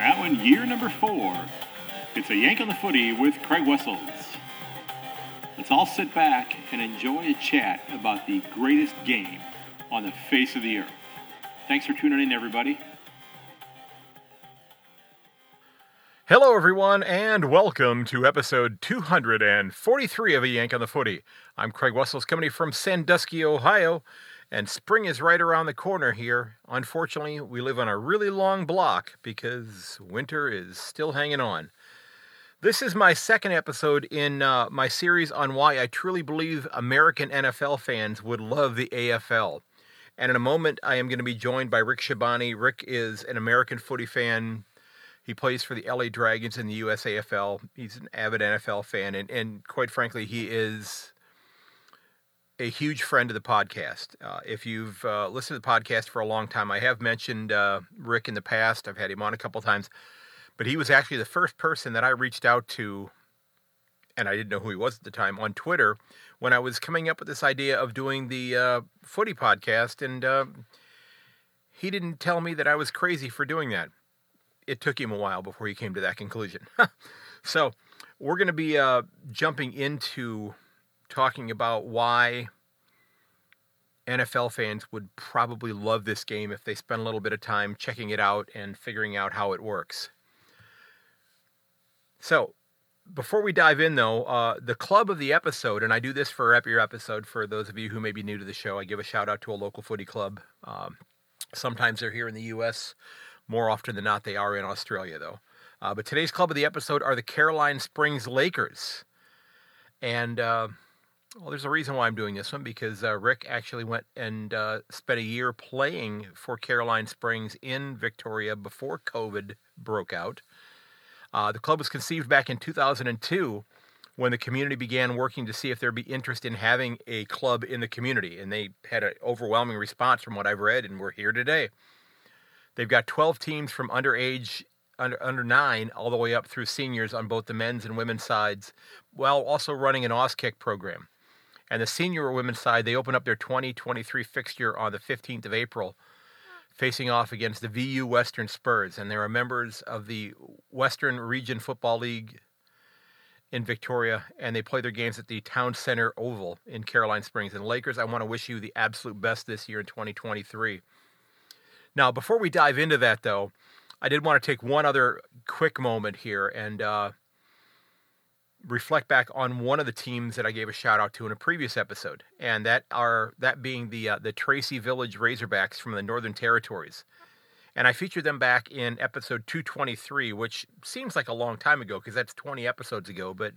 That one, year number four. It's a yank on the footy with Craig Wessels. Let's all sit back and enjoy a chat about the greatest game on the face of the earth. Thanks for tuning in, everybody. Hello, everyone, and welcome to episode 243 of A Yank on the Footy. I'm Craig Wessels, coming from Sandusky, Ohio, and spring is right around the corner here. Unfortunately, we live on a really long block because winter is still hanging on. This is my second episode in uh, my series on why I truly believe American NFL fans would love the AFL. And in a moment, I am going to be joined by Rick Shaibani. Rick is an American footy fan. He plays for the LA Dragons in the USAFL. He's an avid NFL fan, and, and quite frankly, he is a huge friend of the podcast. Uh, if you've uh, listened to the podcast for a long time, I have mentioned uh, Rick in the past. I've had him on a couple times, but he was actually the first person that I reached out to, and I didn't know who he was at the time on Twitter when I was coming up with this idea of doing the uh, footy podcast, and uh, he didn't tell me that I was crazy for doing that. It took him a while before he came to that conclusion. so we're going to be uh, jumping into talking about why NFL fans would probably love this game if they spend a little bit of time checking it out and figuring out how it works. So, before we dive in, though, uh, the club of the episode, and I do this for every episode for those of you who may be new to the show, I give a shout out to a local footy club. Um, sometimes they're here in the U.S., more often than not, they are in Australia, though. Uh, but today's club of the episode are the Caroline Springs Lakers. And uh, well, there's a reason why I'm doing this one because uh, Rick actually went and uh, spent a year playing for Caroline Springs in Victoria before COVID broke out. Uh, the club was conceived back in 2002 when the community began working to see if there'd be interest in having a club in the community. And they had an overwhelming response from what I've read, and we're here today. They've got 12 teams from underage under, under nine all the way up through seniors on both the men's and women's sides, while also running an Auskick program. And the senior women's side, they open up their 2023 fixture on the 15th of April, facing off against the VU Western Spurs. And they are members of the Western Region Football League in Victoria, and they play their games at the Town Center Oval in Caroline Springs. And Lakers, I want to wish you the absolute best this year in 2023. Now, before we dive into that, though, I did want to take one other quick moment here and uh, reflect back on one of the teams that I gave a shout out to in a previous episode, and that are that being the uh, the Tracy Village Razorbacks from the Northern Territories. And I featured them back in episode 223, which seems like a long time ago because that's 20 episodes ago. But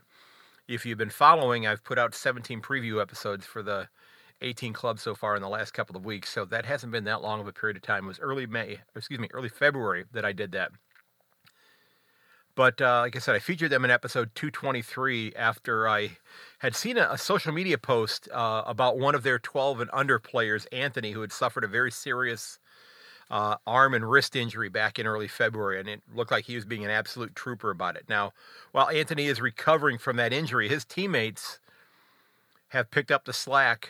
if you've been following, I've put out 17 preview episodes for the 18 clubs so far in the last couple of weeks. So that hasn't been that long of a period of time. It was early May, excuse me, early February that I did that. But uh, like I said, I featured them in episode 223 after I had seen a, a social media post uh, about one of their 12 and under players, Anthony, who had suffered a very serious uh, arm and wrist injury back in early February, and it looked like he was being an absolute trooper about it. Now, while Anthony is recovering from that injury, his teammates have picked up the slack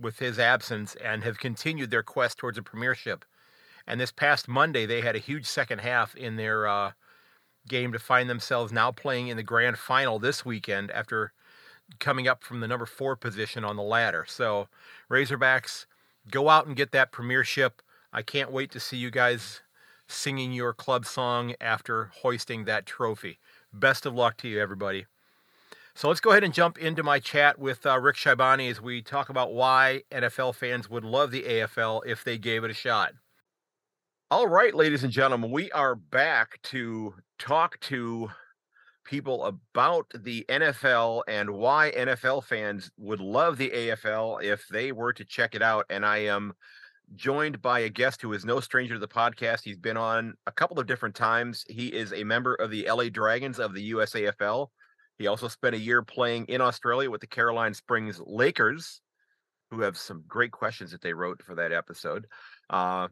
with his absence and have continued their quest towards a premiership. And this past Monday, they had a huge second half in their uh, game to find themselves now playing in the grand final this weekend after coming up from the number four position on the ladder. So, Razorbacks, go out and get that premiership. I can't wait to see you guys singing your club song after hoisting that trophy. Best of luck to you, everybody. So let's go ahead and jump into my chat with uh, Rick Shaibani as we talk about why NFL fans would love the AFL if they gave it a shot. All right, ladies and gentlemen, we are back to talk to people about the NFL and why NFL fans would love the AFL if they were to check it out. And I am joined by a guest who is no stranger to the podcast. He's been on a couple of different times. He is a member of the LA Dragons of the USAFL. He also spent a year playing in Australia with the Caroline Springs Lakers, who have some great questions that they wrote for that episode. Uh,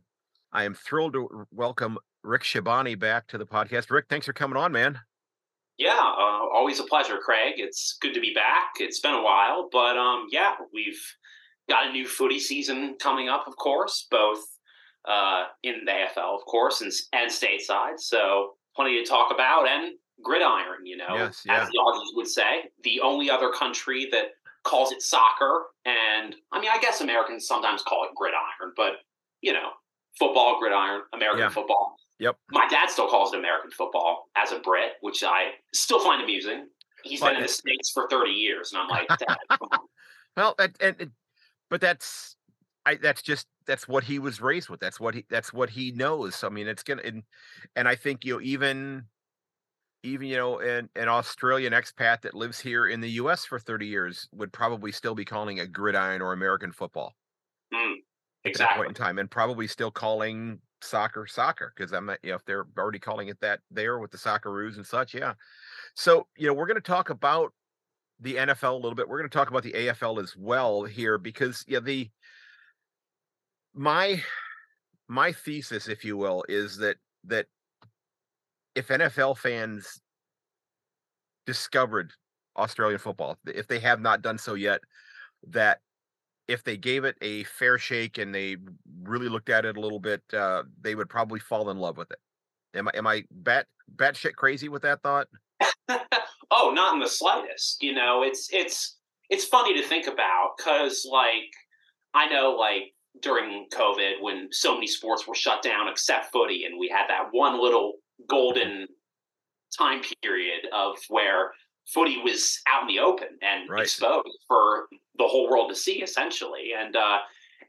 I am thrilled to welcome Rick Shaibani back to the podcast. Rick, thanks for coming on, man. Yeah, uh, always a pleasure, Craig. It's good to be back. It's been a while, but um, yeah, we've got a new footy season coming up, of course, both uh, in the AFL, of course, and, and stateside. So plenty to talk about, and gridiron. You know, yes, yeah. as the Aussies would say, the only other country that calls it soccer, and I mean, I guess Americans sometimes call it gridiron, but you know, football, gridiron, American Yeah. football. Yep. My dad still calls it American football as a Brit, which I still find amusing. He's Well, been in the states for thirty years, and I'm like, Dad. Well, and and- but that's I that's just that's what he was raised with. That's what he that's what he knows. I mean, it's gonna and and I think you know even even you know an an Australian expat that lives here in the U.S. for thirty years would probably still be calling it gridiron or American football Mm, at that point in time, and probably still calling soccer soccer because I'm not, you know if they're already calling it that there with the Socceroos and such, yeah. So you know we're going to talk about the NFL a little bit. We're going to talk about the AFL as well here because yeah the my my thesis, if you will, is that that if NFL fans discovered Australian football, if they have not done so yet, that if they gave it a fair shake and they really looked at it a little bit, uh, they would probably fall in love with it. Am I am I bat batshit crazy with that thought? oh, not in the slightest. You know, it's it's it's funny to think about because, like, I know, like during COVID, when so many sports were shut down except footy, and we had that one little golden time period of where footy was out in the open and Right. exposed for the whole world to see, essentially. And uh,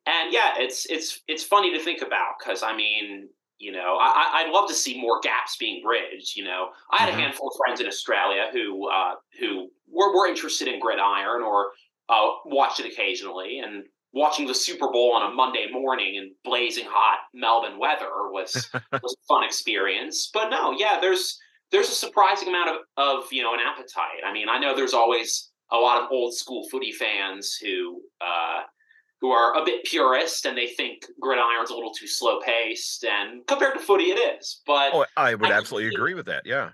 and yeah, it's it's it's funny to think about because I mean, you know, I, I'd love to see more gaps being bridged. You know, I had Mhm. a handful of friends in Australia who uh, who were, were interested in gridiron or uh, watched it occasionally, and watching the Super Bowl on a Monday morning in blazing hot Melbourne weather was was a fun experience. But no, yeah, there's there's a surprising amount of, of you know an appetite. I mean, I know there's always a lot of old school footy fans who uh, who are a bit purist and they think gridiron's a little too slow paced, and compared to footy, it is. But Oh, I would I absolutely think- agree with that. Yeah.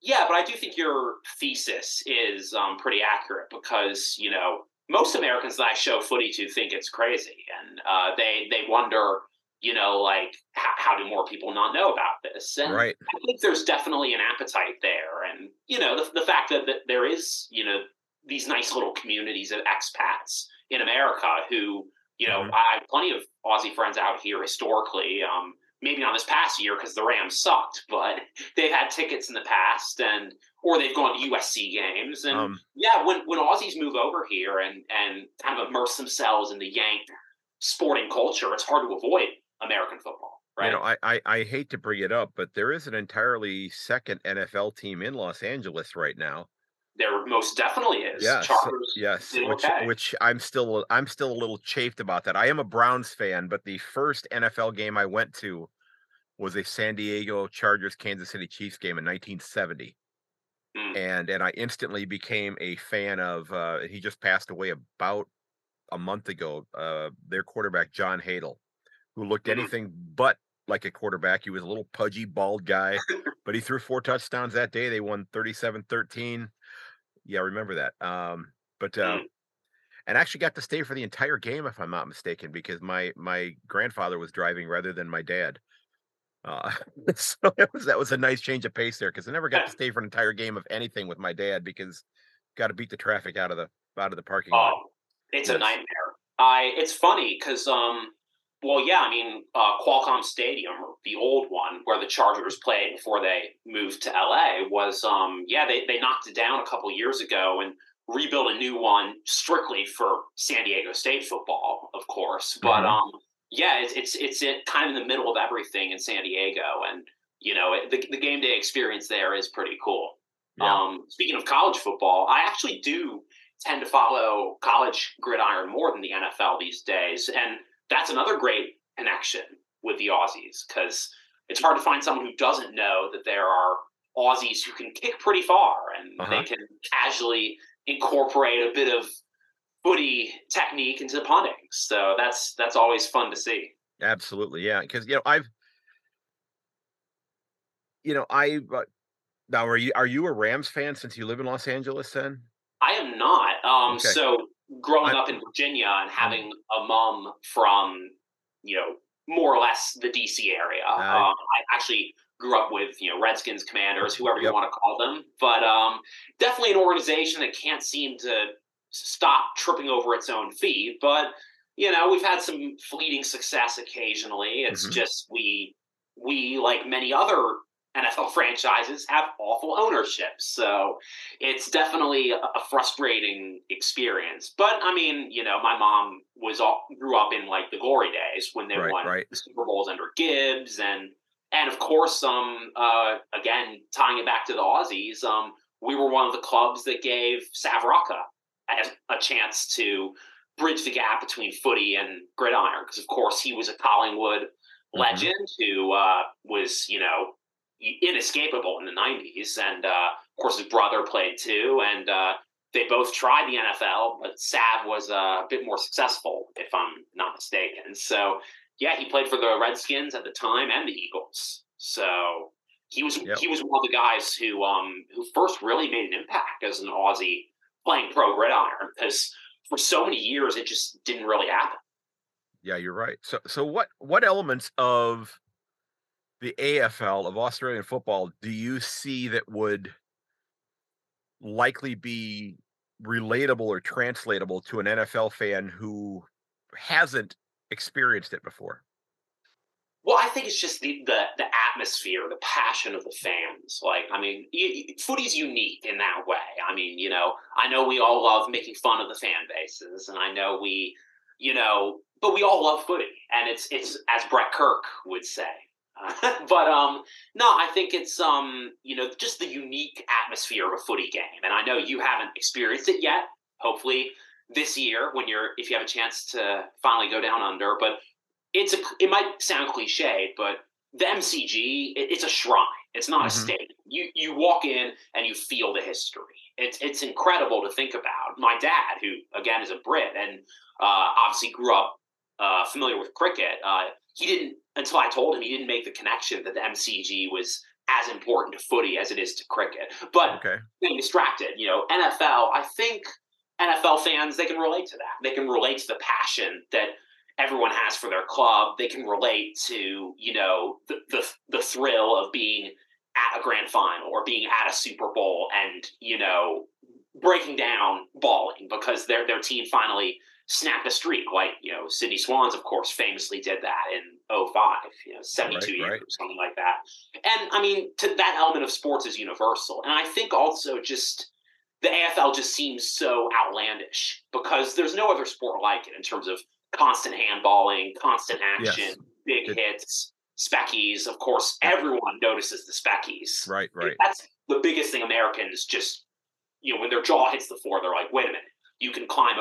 yeah, but I do think your thesis is um, pretty accurate because you know most Americans that I show footy to think it's crazy, and uh, they they wonder, you know, like how, how do more people not know about this? And Right. I think there's definitely an appetite there, and you know the the fact that, that there is you know these nice little communities of expats in America who you know Mhm. I have plenty of Aussie friends out here historically. Um, maybe not this past year because the Rams sucked, but they've had tickets in the past and or they've gone to USC games and Um, yeah, when when Aussies move over here and and kind of immerse themselves in the Yank sporting culture, it's hard to avoid American football, right? You know, I, I I hate to bring it up, but there is an entirely second NFL team in Los Angeles right now. there most definitely is. Yes, Chargers yes, which okay. which I'm still I'm still a little chafed about that. I am a Browns fan, but the first NFL game I went to was a San Diego Chargers Kansas City Chiefs game in 1970. Mm. And and I instantly became a fan of uh he just passed away about a month ago. Uh their quarterback John Hadl, who looked Mhm. anything but like a quarterback. He was a little pudgy, bald guy, but he threw four touchdowns that day. They won 37-13. Yeah, I remember that. Um, but uh, Mm. and actually got to stay for the entire game, if I'm not mistaken, because my my grandfather was driving rather than my dad. Uh, so that was that was a nice change of pace there because I never got to stay for an entire game of anything with my dad because got to beat the traffic out of the out of the parking lot. Oh, it's a nightmare. I it's funny because um well yeah I mean uh, Qualcomm Stadium the old one where the Chargers played before they moved to LA was um yeah they they knocked it down a couple years ago and rebuilt a new one strictly for San Diego State football of course but Mhm. um yeah it's it's it's it kind of in the middle of everything in San Diego and you know it, the the game day experience there is pretty cool. Yeah. Um, speaking of college football, I actually do tend to follow college gridiron more than the NFL these days, and that's another great connection with the Aussies because it's hard to find someone who doesn't know that there are Aussies who can kick pretty far and Uh-huh. they can casually incorporate a bit of footy technique into the punting. So that's that's always fun to see. Absolutely, yeah. Because you know, I've, you know, I uh, now are you are you a Rams fan since you live in Los Angeles? Then I am not. Um, Okay. So growing I- up in Virginia and having a mom from, you know, more or less the DC area. Uh, um, I actually grew up with you know Redskins, Commanders, whoever you want to call them, but um, definitely an organization that can't seem to stop tripping over its own feet. But you know, we've had some fleeting success occasionally. It's mm-hmm. just we we like many other NFL franchises have awful ownership. So it's definitely a frustrating experience. But I mean, you know, my mom was all, grew up in like the glory days when they right, won right. the Super Bowls under Gibbs and and of course, um, uh, again, tying it back to the Aussies, um, we were one of the clubs that gave Sav Rocca a, a chance to bridge the gap between footy and gridiron because, of course, he was a Collingwood mm-hmm. legend who uh, was, you know, inescapable in the 90s. And uh, of course, his brother played too. And uh, they both tried the NFL, but Sav was a bit more successful, if I'm not mistaken. So, yeah, he played for the Redskins at the time and the Eagles. So he was yep. he was one of the guys who um who first really made an impact as an Aussie playing pro gridiron because for so many years it just didn't really happen. Yeah, you're right. So so what what elements of the AFL of Australian football do you see that would likely be relatable or translatable to an NFL fan who hasn't experienced it before? Well, I think it's just the, the the atmosphere, the passion of the fans. Like, I mean, footy's unique in that way. I mean, you know, I know we all love making fun of the fan bases, and I know we, you know, but we all love footy, and it's it's as Brett Kirk would say, but um, no, I think it's um, you know, just the unique atmosphere of a footy game, and I know you haven't experienced it yet. Hopefully, this year when you're if you have a chance to finally go down under, but it's a it might sound cliche, but the MCG it, it's a shrine. It's not mm-hmm. a stadium. You you walk in and you feel the history. It's it's incredible to think about. My dad, who again is a Brit and uh, obviously grew up uh, familiar with cricket, uh, he didn't until I told him he didn't make the connection that the MCG was as important to footy as it is to cricket. But okay. getting distracted, you know, NFL. I think NFL fans they can relate to that. They can relate to the passion that everyone has for their club. They can relate to you know the the, the thrill of being at a grand final or being at a Super Bowl and you know breaking down bawling because their their team finally snapped a streak like you know Sydney Swans of course famously did that in 05 you know 72 right, years right. or something like that. And I mean to, that element of sports is universal. And I think also just the AFL just seems so outlandish because there's no other sport like it in terms of constant handballing constant action yes. big it, hits speckies. Of course everyone notices the speckies. Right right. That's the biggest thing Americans just you know when their jaw hits the floor they're like wait a minute. you can climb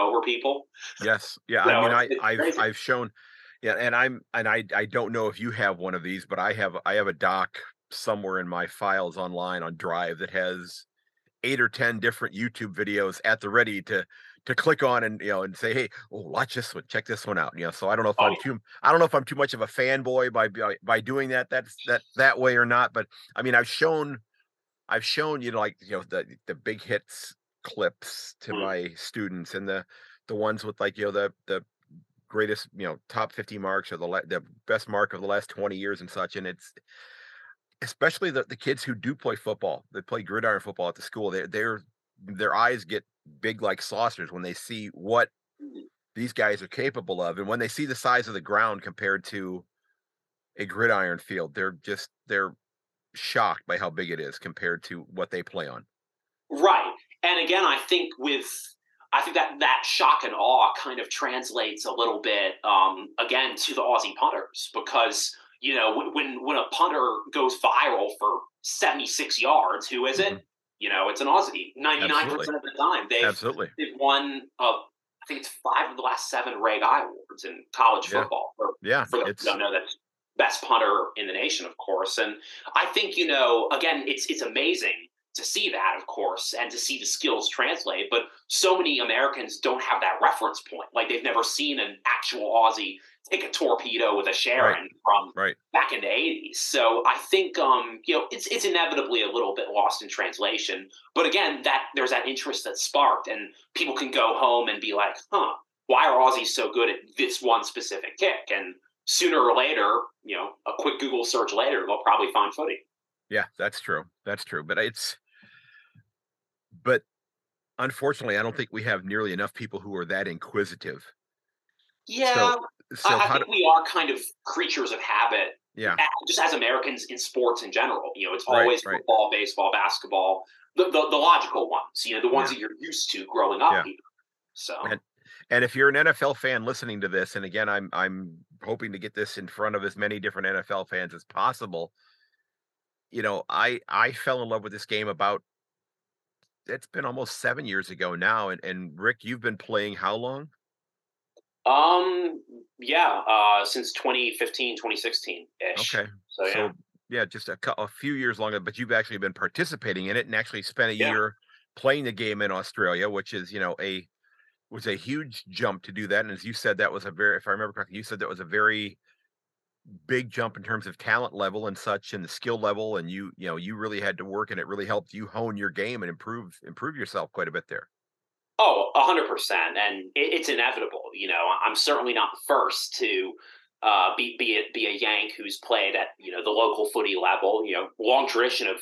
over people. Yes. Yeah. I mean, I, I've, I've shown, yeah. And I'm, and I, I don't know if you have one of these, but I have, I have a doc somewhere in my files online on drive that has eight or 10 different YouTube videos at the ready to, to click on and you know and say hey oh watch this one check this one out you know so i don't know if oh, i'm too i don't know if i'm too much of a fanboy by by, by doing that that's that that way or not but i mean i've shown i've shown you know like you know the the big hits clips to mm. my students and the the ones with like you know the the greatest you know top 50 marks or the the best mark of the last 20 years and such and it's especially the, the kids who do play football they play gridiron football at the school they they're their eyes get big like saucers when they see what mm. these guys are capable of and when they see the size of the ground compared to a gridiron field they're just they're shocked by how big it is compared to what they play on right and again, I think with I think that that shock and awe kind of translates a little bit um, again to the Aussie punters because you know when when a punter goes viral for 76 yards, who is it? Mm-hmm. You know, it's an Aussie. 99 percent of the time, they've absolutely they've won. Uh, I think it's five of the last seven Ray Guy awards in college yeah. football. For, yeah, for those who don't know that's best punter in the nation, of course. And I think you know, again, it's it's amazing to see that, of course, and to see the skills translate. But so many Americans don't have that reference point. Like they've never seen an actual Aussie take a torpedo with a Sherrin right. from right. back in the 80s. So I think um, you know it's it's inevitably a little bit lost in translation. But again, that there's that interest that's sparked, and people can go home and be like, huh, why are Aussies so good at this one specific kick? And sooner or later, you know, a quick Google search later, they'll probably find footy. Yeah, that's true. That's true. But it's, but unfortunately, I don't think we have nearly enough people who are that inquisitive. Yeah, so, so I, I think do, we are kind of creatures of habit. Yeah, just as Americans in sports in general, you know, it's always right, football, right. baseball, basketball, the, the, the logical ones. You know, the ones yeah. that you're used to growing up. Yeah. So. And, and if you're an NFL fan listening to this, and again, I'm I'm hoping to get this in front of as many different NFL fans as possible. You know, I I fell in love with this game about it's been almost seven years ago now. And and Rick, you've been playing how long? Um, yeah, uh, since 2015, 2016 ish. Okay. So, yeah. So, yeah, just a, a few years longer, but you've actually been participating in it and actually spent a yeah. year playing the game in Australia, which is, you know, a was a huge jump to do that. And as you said, that was a very, if I remember correctly, you said that was a very big jump in terms of talent level and such and the skill level and you you know you really had to work and it really helped you hone your game and improve improve yourself quite a bit there oh 100% and it's inevitable you know i'm certainly not the first to uh, be be a, be a yank who's played at you know the local footy level you know long tradition of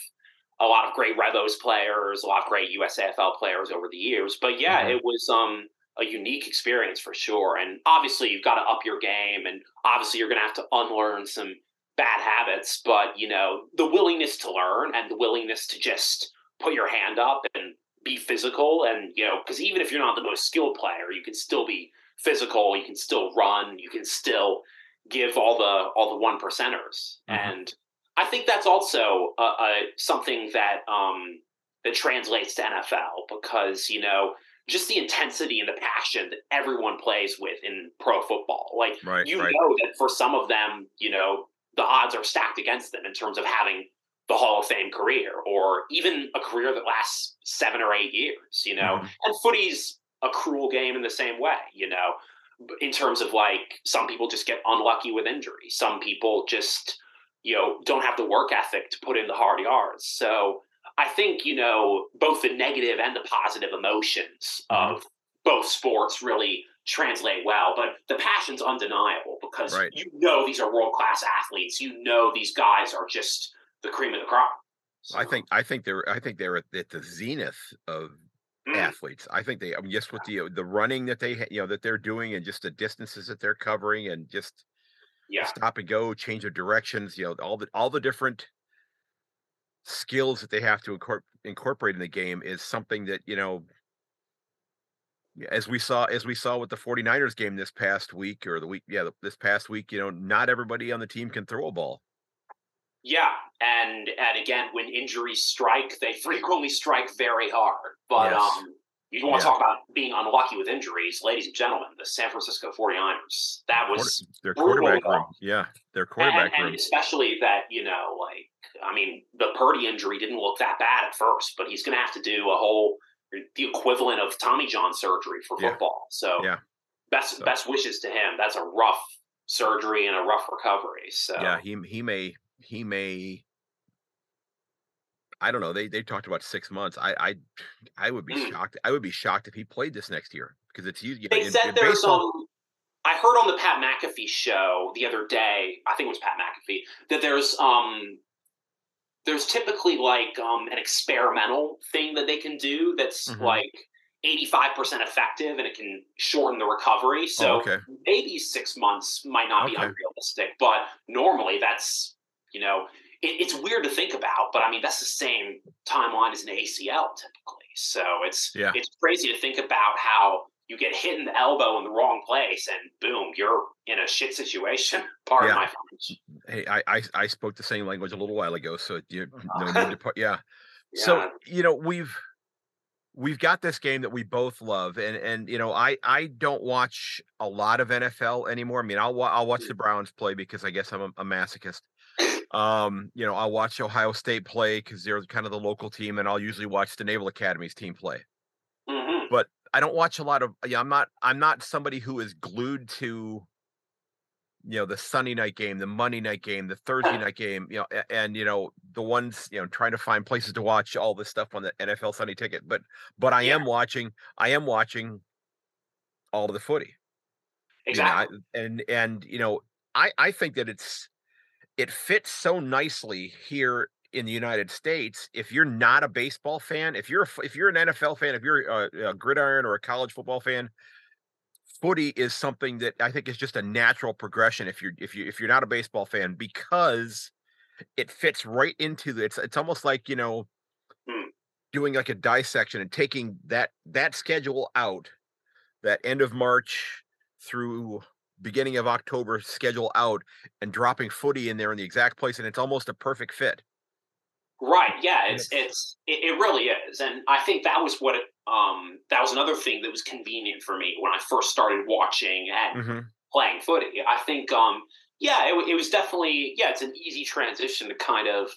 a lot of great Revos players a lot of great USAFL players over the years but yeah mm-hmm. it was um a unique experience for sure. And obviously, you've got to up your game, and obviously, you're going to have to unlearn some bad habits. But you know, the willingness to learn and the willingness to just put your hand up and be physical, and you know, because even if you're not the most skilled player, you can still be physical. You can still run. You can still give all the all the one percenters, mm-hmm. and I think that's also uh, uh, something that um, that translates to NFL because you know just the intensity and the passion that everyone plays with in pro football. Like right, you right. know that for some of them, you know, the odds are stacked against them in terms of having the Hall of Fame career or even a career that lasts seven or eight years, you know. Mm-hmm. And footy's a cruel game in the same way, you know, in terms of like some people just get unlucky with injury. Some people just, you know, don't have the work ethic to put in the hard yards. So I think you know both the negative and the positive emotions mm-hmm. of both sports really translate well, but the passion's undeniable because right. you know these are world class athletes. You know these guys are just the cream of the crop. So. I think I think they're I think they're at, at the zenith of mm. athletes. I think they I mean just with the the running that they you know that they're doing and just the distances that they're covering and just yeah. stop and go, change of directions, you know, all the all the different skills that they have to incorporate in the game is something that you know as we saw as we saw with the 49ers game this past week or the week yeah this past week you know not everybody on the team can throw a ball yeah and and again when injuries strike they frequently strike very hard but yes. um you don't want to talk about being unlucky with injuries, ladies and gentlemen, the San Francisco 49ers. That was their quarterback room. Yeah, their quarterback and, room. And especially that, you know, like, I mean, the Purdy injury didn't look that bad at first, but he's going to have to do a whole, the equivalent of Tommy John surgery for football. Yeah. So, yeah. best so. best wishes to him. That's a rough surgery and a rough recovery. So, yeah, he, he may, he may I don't know. They they talked about six months. I I I would be mm. shocked. I would be shocked if he played this next year because it's usually. They in, said in there's baseball, um. I heard on the Pat McAfee show the other day. I think it was Pat McAfee that there's um there's typically like um an experimental thing that they can do that's mm-hmm. like 85% effective and it can shorten the recovery. So oh, okay. maybe six months might not okay. be unrealistic, but normally that's, you know, it, it's weird to think about, but I mean that's the same timeline as an ACL typically. So it's yeah. it's crazy to think about how you get hit in the elbow in the wrong place and boom, you're in a shit situation. Part yeah. my French. Hey, I, I, I spoke the same language a little while ago, so you no need to put yeah. yeah. So you know we've we've got this game that we both love and and you know i i don't watch a lot of nfl anymore i mean i'll i'll watch the mm. browns play because i guess i'm a, a masochist um, you know, I'll watch Ohio State play because they're kind of the local team, and I'll usually watch the Naval Academy's team play. I don't watch a lot of. Yeah, I'm not. I'm not somebody who is glued to, you know, the Sunday night game, the Monday night game, the Thursday night game. You know, and, and you know the ones you know trying to find places to watch all this stuff on the NFL Sunday Ticket. But but I yeah. am watching. I am watching all of the footy. Exactly. You know, I, and and you know I I think that it's it fits so nicely here in the United States. If you're not a baseball fan, if you're if you're an NFL fan, if you're a, a gridiron or a college football fan, footy is something that I think is just a natural progression if you're if you if you're not a baseball fan because it fits right into the it's it's almost like you know Hmm. doing like a dissection and taking that that schedule out that end of March through beginning of October schedule out and dropping footy in there in the exact place and it's almost a perfect fit. Right. Yeah. It's it's- it, it really is, and I think that was what it, um that was another thing that was convenient for me when I first started watching and Mhm. playing footy. I think um yeah, it, it was definitely yeah, it's an easy transition to kind of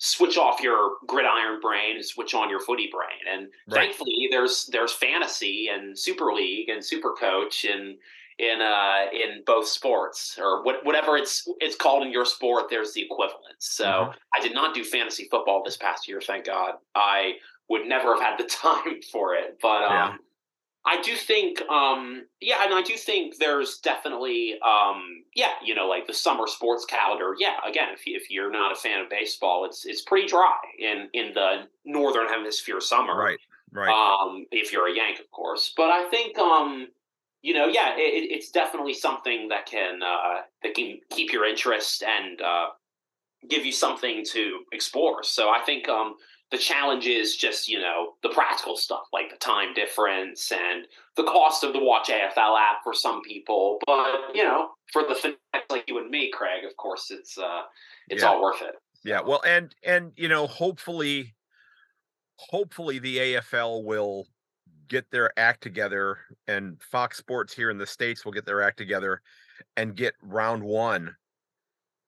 switch off your gridiron brain and switch on your footy brain. And Right. thankfully, there's there's fantasy and super league and super coach and in uh in both sports or what, whatever it's it's called in your sport there's the equivalent so Mhm. i did not do fantasy football this past year thank god i would never have had the time for it but um Yeah. I do think, um, yeah, and I do think there's definitely, um, yeah, you know, like the summer sports calendar. Yeah, again, if, if you're not a fan of baseball, it's it's pretty dry in in the northern hemisphere summer. Right. Right. Um, if you're a Yank, of course. But I think, um, you know, yeah, it, it- it's definitely something that can uh, that can keep your interest and uh, give you something to explore. So I think um, the challenge is just you know the practical stuff like the time difference and the cost of the Watch AFL app for some people. But you know, for the fanatics like you and me, Craig, of course, it's uh, it's Yeah. all worth it. Yeah, well, and and you know, hopefully, hopefully the AFL will get their act together, and Fox Sports here in the states will get their act together, and get round one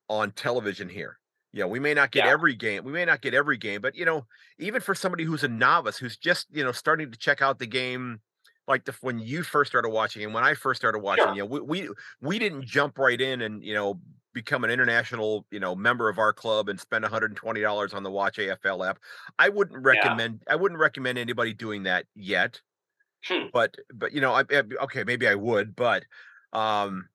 on television here. Yeah, we may not get Yeah. every game. We may not get every game, but you know, even for somebody who's a novice, who's just you know starting to check out the game, like the when you first started watching and when I first started watching, Sure. you know, we, we we didn't jump right in and you know become an international you know member of our club and spend $120 on the Watch AFL app. I wouldn't recommend. I wouldn't recommend anybody doing that yet. Hmm. But but you know, I, I- okay, maybe I would, but um,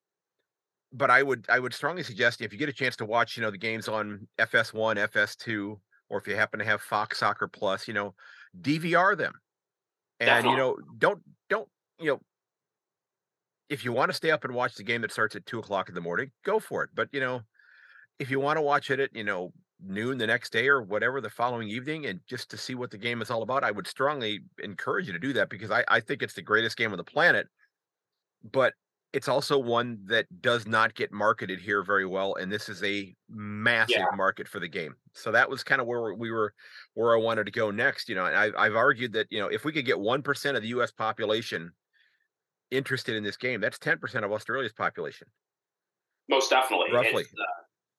but I would I would strongly suggest if you get a chance to watch, you know, the games on FS1, FS2, or if you happen to have Fox Soccer Plus, you know, DVR them, and you know, don't don't you know. If you want to stay up and watch the game that starts at two o'clock in the morning, go for it. But you know, if you want to watch it at you know noon the next day or whatever the following evening, and just to see what the game is all about, I would strongly encourage you to do that because I, I think it's the greatest game on the planet. But it's also one that does not get marketed here very well, and this is a massive Yeah. market for the game. So that was kind of where we were, where I wanted to go next. You know, and I, I've argued that you know if we could get one percent of the U.S. population interested in this game, that's ten percent of Australia's population. Most definitely. Roughly.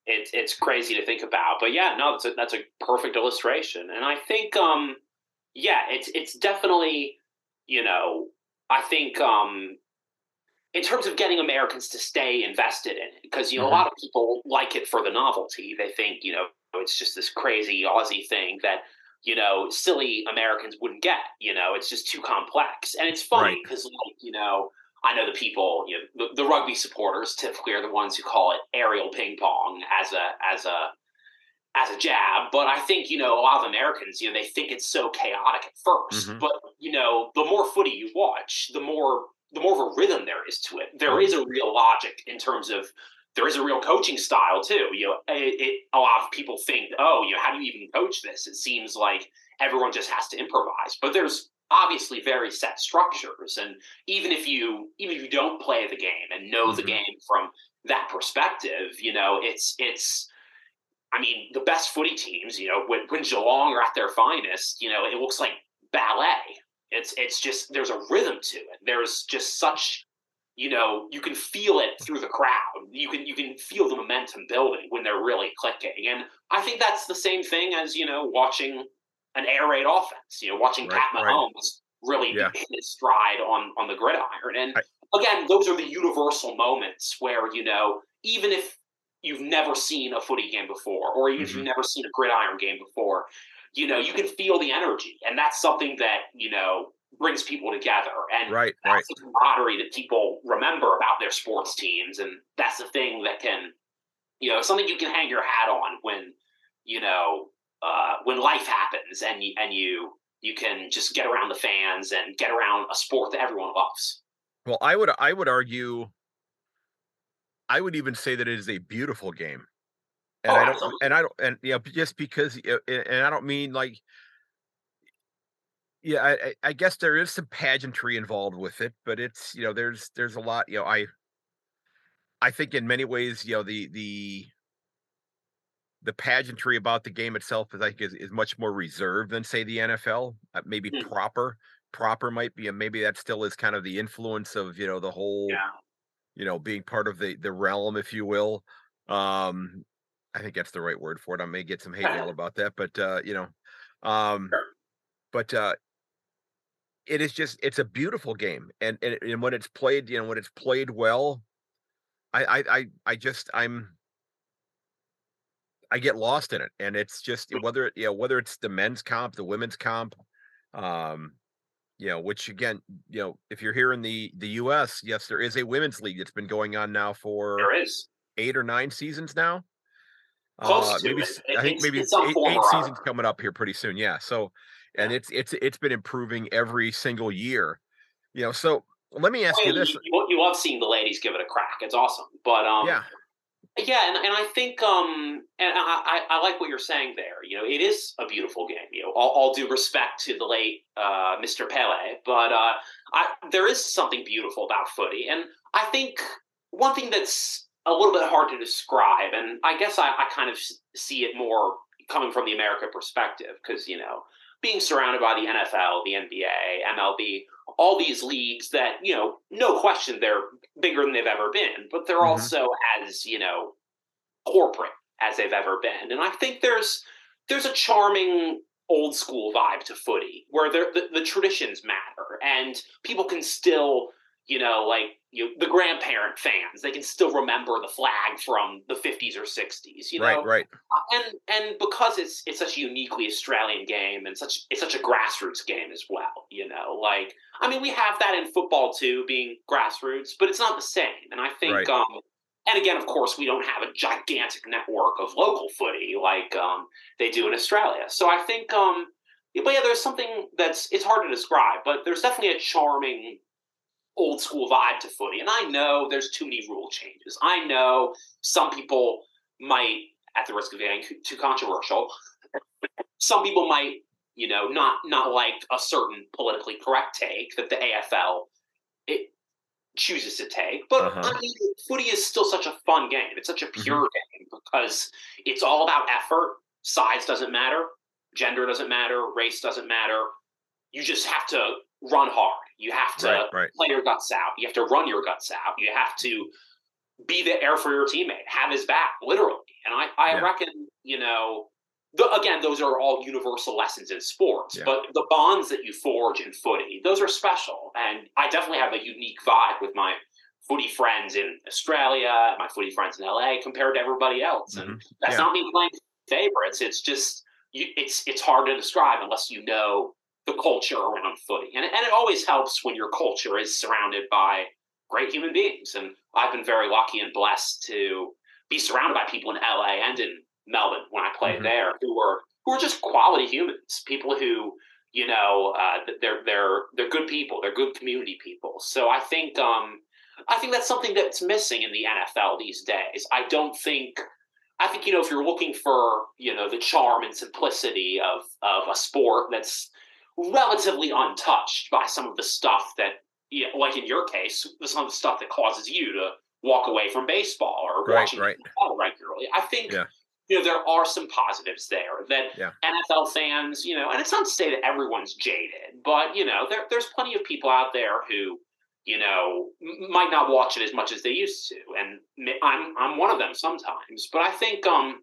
It's, it's crazy to think about, but yeah, no, that's a, that's a perfect illustration, and I think, um, yeah, it's it's definitely, you know, I think, um, in terms of getting Americans to stay invested in it, because you know Mhm. a lot of people like it for the novelty. They think you know it's just this crazy Aussie thing that you know silly Americans wouldn't get. You know, it's just too complex, and it's funny Right. because like you know. I know the people, you know, the, the rugby supporters typically are the ones who call it aerial ping pong as a as a as a jab. But I think you know a lot of Americans, you know, they think it's so chaotic at 1st Mhm. But you know, the more footy you watch, the more the more of a rhythm there is to it. There is a real logic in terms of there is a real coaching style too. You know, it, it, a lot of people think, oh, you know, how do you even coach this? It seems like everyone just has to improvise, but there's obviously very set structures and even if you even if you don't play the game and know the Mhm. game from that perspective you know it's it's i mean the best footy teams you know when, when geelong are at their finest you know it looks like ballet. It's it's just there's a rhythm to it. There's just such you know you can feel it through the crowd. You can you can feel the momentum building when they're really clicking. And i think that's the same thing as you know watching an air raid offense you know watching Right, pat right. mahomes really Yeah. hit his stride on on the gridiron and I- again those are the universal moments where you know even if you've never seen a footy game before or even if Mhm. you've never seen a gridiron game before you know you can feel the energy and that's something that you know brings people together, and right, that's right. the camaraderie that people remember about their sports teams, and that's the thing that can, you know, something you can hang your hat on when, you know, uh, when life happens, and you, and you you can just get around the fans and get around a sport that everyone loves. Well, I would I would argue I would even say that it is a beautiful game. And Oh, I don't absolutely. and I don't and you know just because and I don't mean like yeah, I- I guess there is some pageantry involved with it, but it's you know there's there's a lot you know I I think in many ways you know the the the pageantry about the game itself is like is, is much more reserved than say the NFL. Uh, maybe Hmm. proper proper might be, and maybe that still is kind of the influence of you know the whole Yeah. you know being part of the the realm, if you will. Um, I think that's the right word for it. I may get some hate mail about that, but uh, you know, um, Sure. but uh, it is just it's a beautiful game, and and, and when it's played, you know, when it's played well, I I I, I just I'm I get lost in it, and it's just whether it you know whether it's the men's comp, the women's comp, um, you know, which again, you know, if you're here in the the U.S., yes, there is a women's league that's been going on now for There is. eight or nine seasons now. Close Uh, to maybe it. I think it's- maybe it's eight, eight seasons coming up here pretty soon. Yeah. So, and it's it's it's been improving every single year. You know. So let me ask you yeah, this. You, you, you love seeing the ladies give it a crack. It's awesome. But um, Yeah. Yeah, and, and I think um and I, I, like what you're saying there. You know, it is a beautiful game. You know, all, all due respect to the late uh, Mr. Pele, but uh, I there is something beautiful about footy, and I think one thing that's a little bit hard to describe, and I guess I, I kind of see it more coming from the American perspective, because you know, being surrounded by the NFL, the NBA, MLB, all these leagues that you know, no question, they're bigger than they've ever been, but they're Mhm. also as you know corporate as they've ever been. And I think there's there's a charming old school vibe to footy where the, the traditions matter and people can still you know like you the grandparent fans they can still remember the flag from the 50s or 60s you know right. Right. and and because it's it's such a uniquely Australian game and such it's such a grassroots game as well. You know, like I mean, we have that in football too, being grassroots, but it's not the same. And I think, Right. um, and again, of course, we don't have a gigantic network of local footy like um, they do in Australia. So I think, um, but yeah, there's something that's it's hard to describe, but there's definitely a charming old school vibe to footy. And I know there's too many rule changes. I know some people might, at the risk of getting too controversial, some people might, you know, not not like a certain politically correct take that the AFL it chooses to take. But Uh-huh. I mean, footy is still such a fun game. It's such a pure game because it's all about effort. Size doesn't matter. Gender doesn't matter. Race doesn't matter. You just have to run hard. You have to Right. Right. play your guts out. You have to run your guts out. You have to be there for your teammate, have his back, literally. And I, I Yeah. reckon, you know, the, again, those are all universal lessons in sports, Yeah. but the bonds that you forge in footy, those are special. And I definitely have a unique vibe with my footy friends in Australia, my footy friends in LA compared to everybody else. And mm-hmm. that's Yeah. not me playing favorites. It's just, you, it's, it's hard to describe unless you know the culture around footy. And, it- and it always helps when your culture is surrounded by great human beings. And I've been very lucky and blessed to be surrounded by people in LA and in Melbourne when I played Mhm. there who were who are just quality humans, people who you know uh, they're they're they're good people, they're good community people. So I think um, I think that's something that's missing in the NFL these days. I don't think. I think you know if you're looking for you know the charm and simplicity of of a sport that's relatively untouched by some of the stuff that you know, like in your case, some of the stuff that causes you to walk away from baseball or Right, watching right. football regularly. I think Yeah. you know there are some positives there that Yeah. NFL fans, you know, and it's not to say that everyone's jaded, but you know, there, there's plenty of people out there who, you know, might not watch it as much as they used to, and I'm I'm one of them sometimes. But I think um,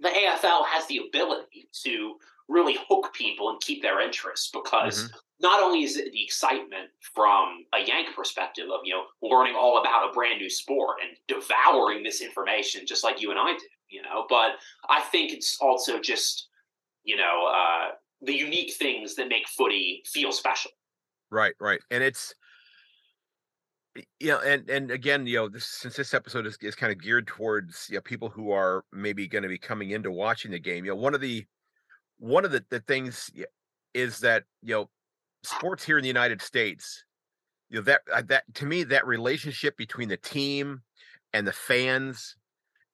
the AFL has the ability to really hook people and keep their interest because not only is it the excitement from a Yank perspective of you know learning all about a brand new sport and devouring this information just like you and I do, you know, but I think it's also just you know uh, the unique things that make footy feel special. Right, right, and it's you know, and and again, you know, this, since this episode is, is kind of geared towards you know people who are maybe going to be coming into watching the game. You know, one of the one of the, the things is that you know sports here in the United States, you know that uh, that to me that relationship between the team and the fans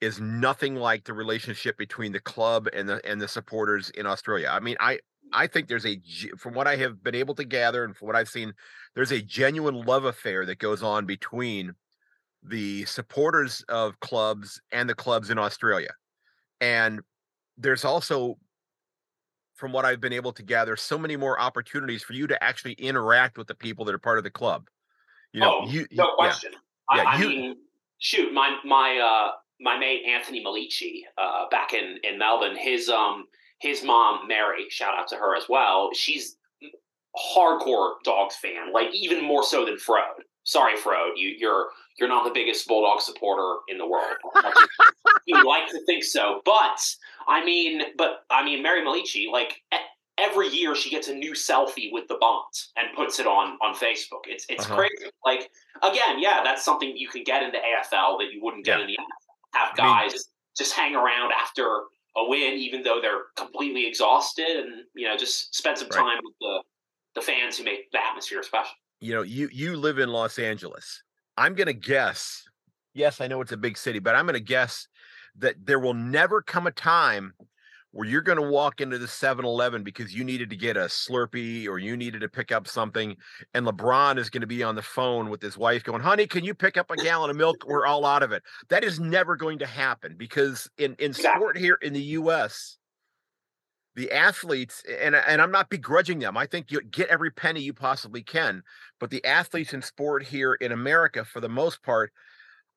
is nothing like the relationship between the club and the and the supporters in Australia. I mean, I I think there's a from what I have been able to gather and from what I've seen, there's a genuine love affair that goes on between the supporters of clubs and the clubs in Australia. And there's also from what I've been able to gather, so many more opportunities for you to actually interact with the people that are part of the club. You know, oh, you, no question. Yeah, I, I you, mean, shoot, my my uh my mate Anthony Malici, uh, back in in Melbourne, his um his mom Mary, shout out to her as well. She's hardcore dogs fan, like even more so than Frode. Sorry, Frode, you, you're you're not the biggest bulldog supporter in the world. you like to think so, but I mean, but I mean, Mary Malici, like every year she gets a new selfie with the Bont and puts it on on Facebook. It's it's uh-huh. crazy. Like again, yeah, that's something you can get in the AFL that you wouldn't get yeah. in the NFL. Have guys I mean, just hang around after a win, even though they're completely exhausted, and you know, just spend some time with the the fans who make the atmosphere special. You know, you you live in Los Angeles. I'm going to guess. Yes, I know it's a big city, but I'm going to guess that there will never come a time where you're going to walk into the 7-Eleven because you needed to get a Slurpee or you needed to pick up something and LeBron is going to be on the phone with his wife going, "Honey, can you pick up a gallon of milk? We're all out of it." That is never going to happen because in in sport here in the US, the athletes and and I'm not begrudging them. I think you get every penny you possibly can, but the athletes in sport here in America for the most part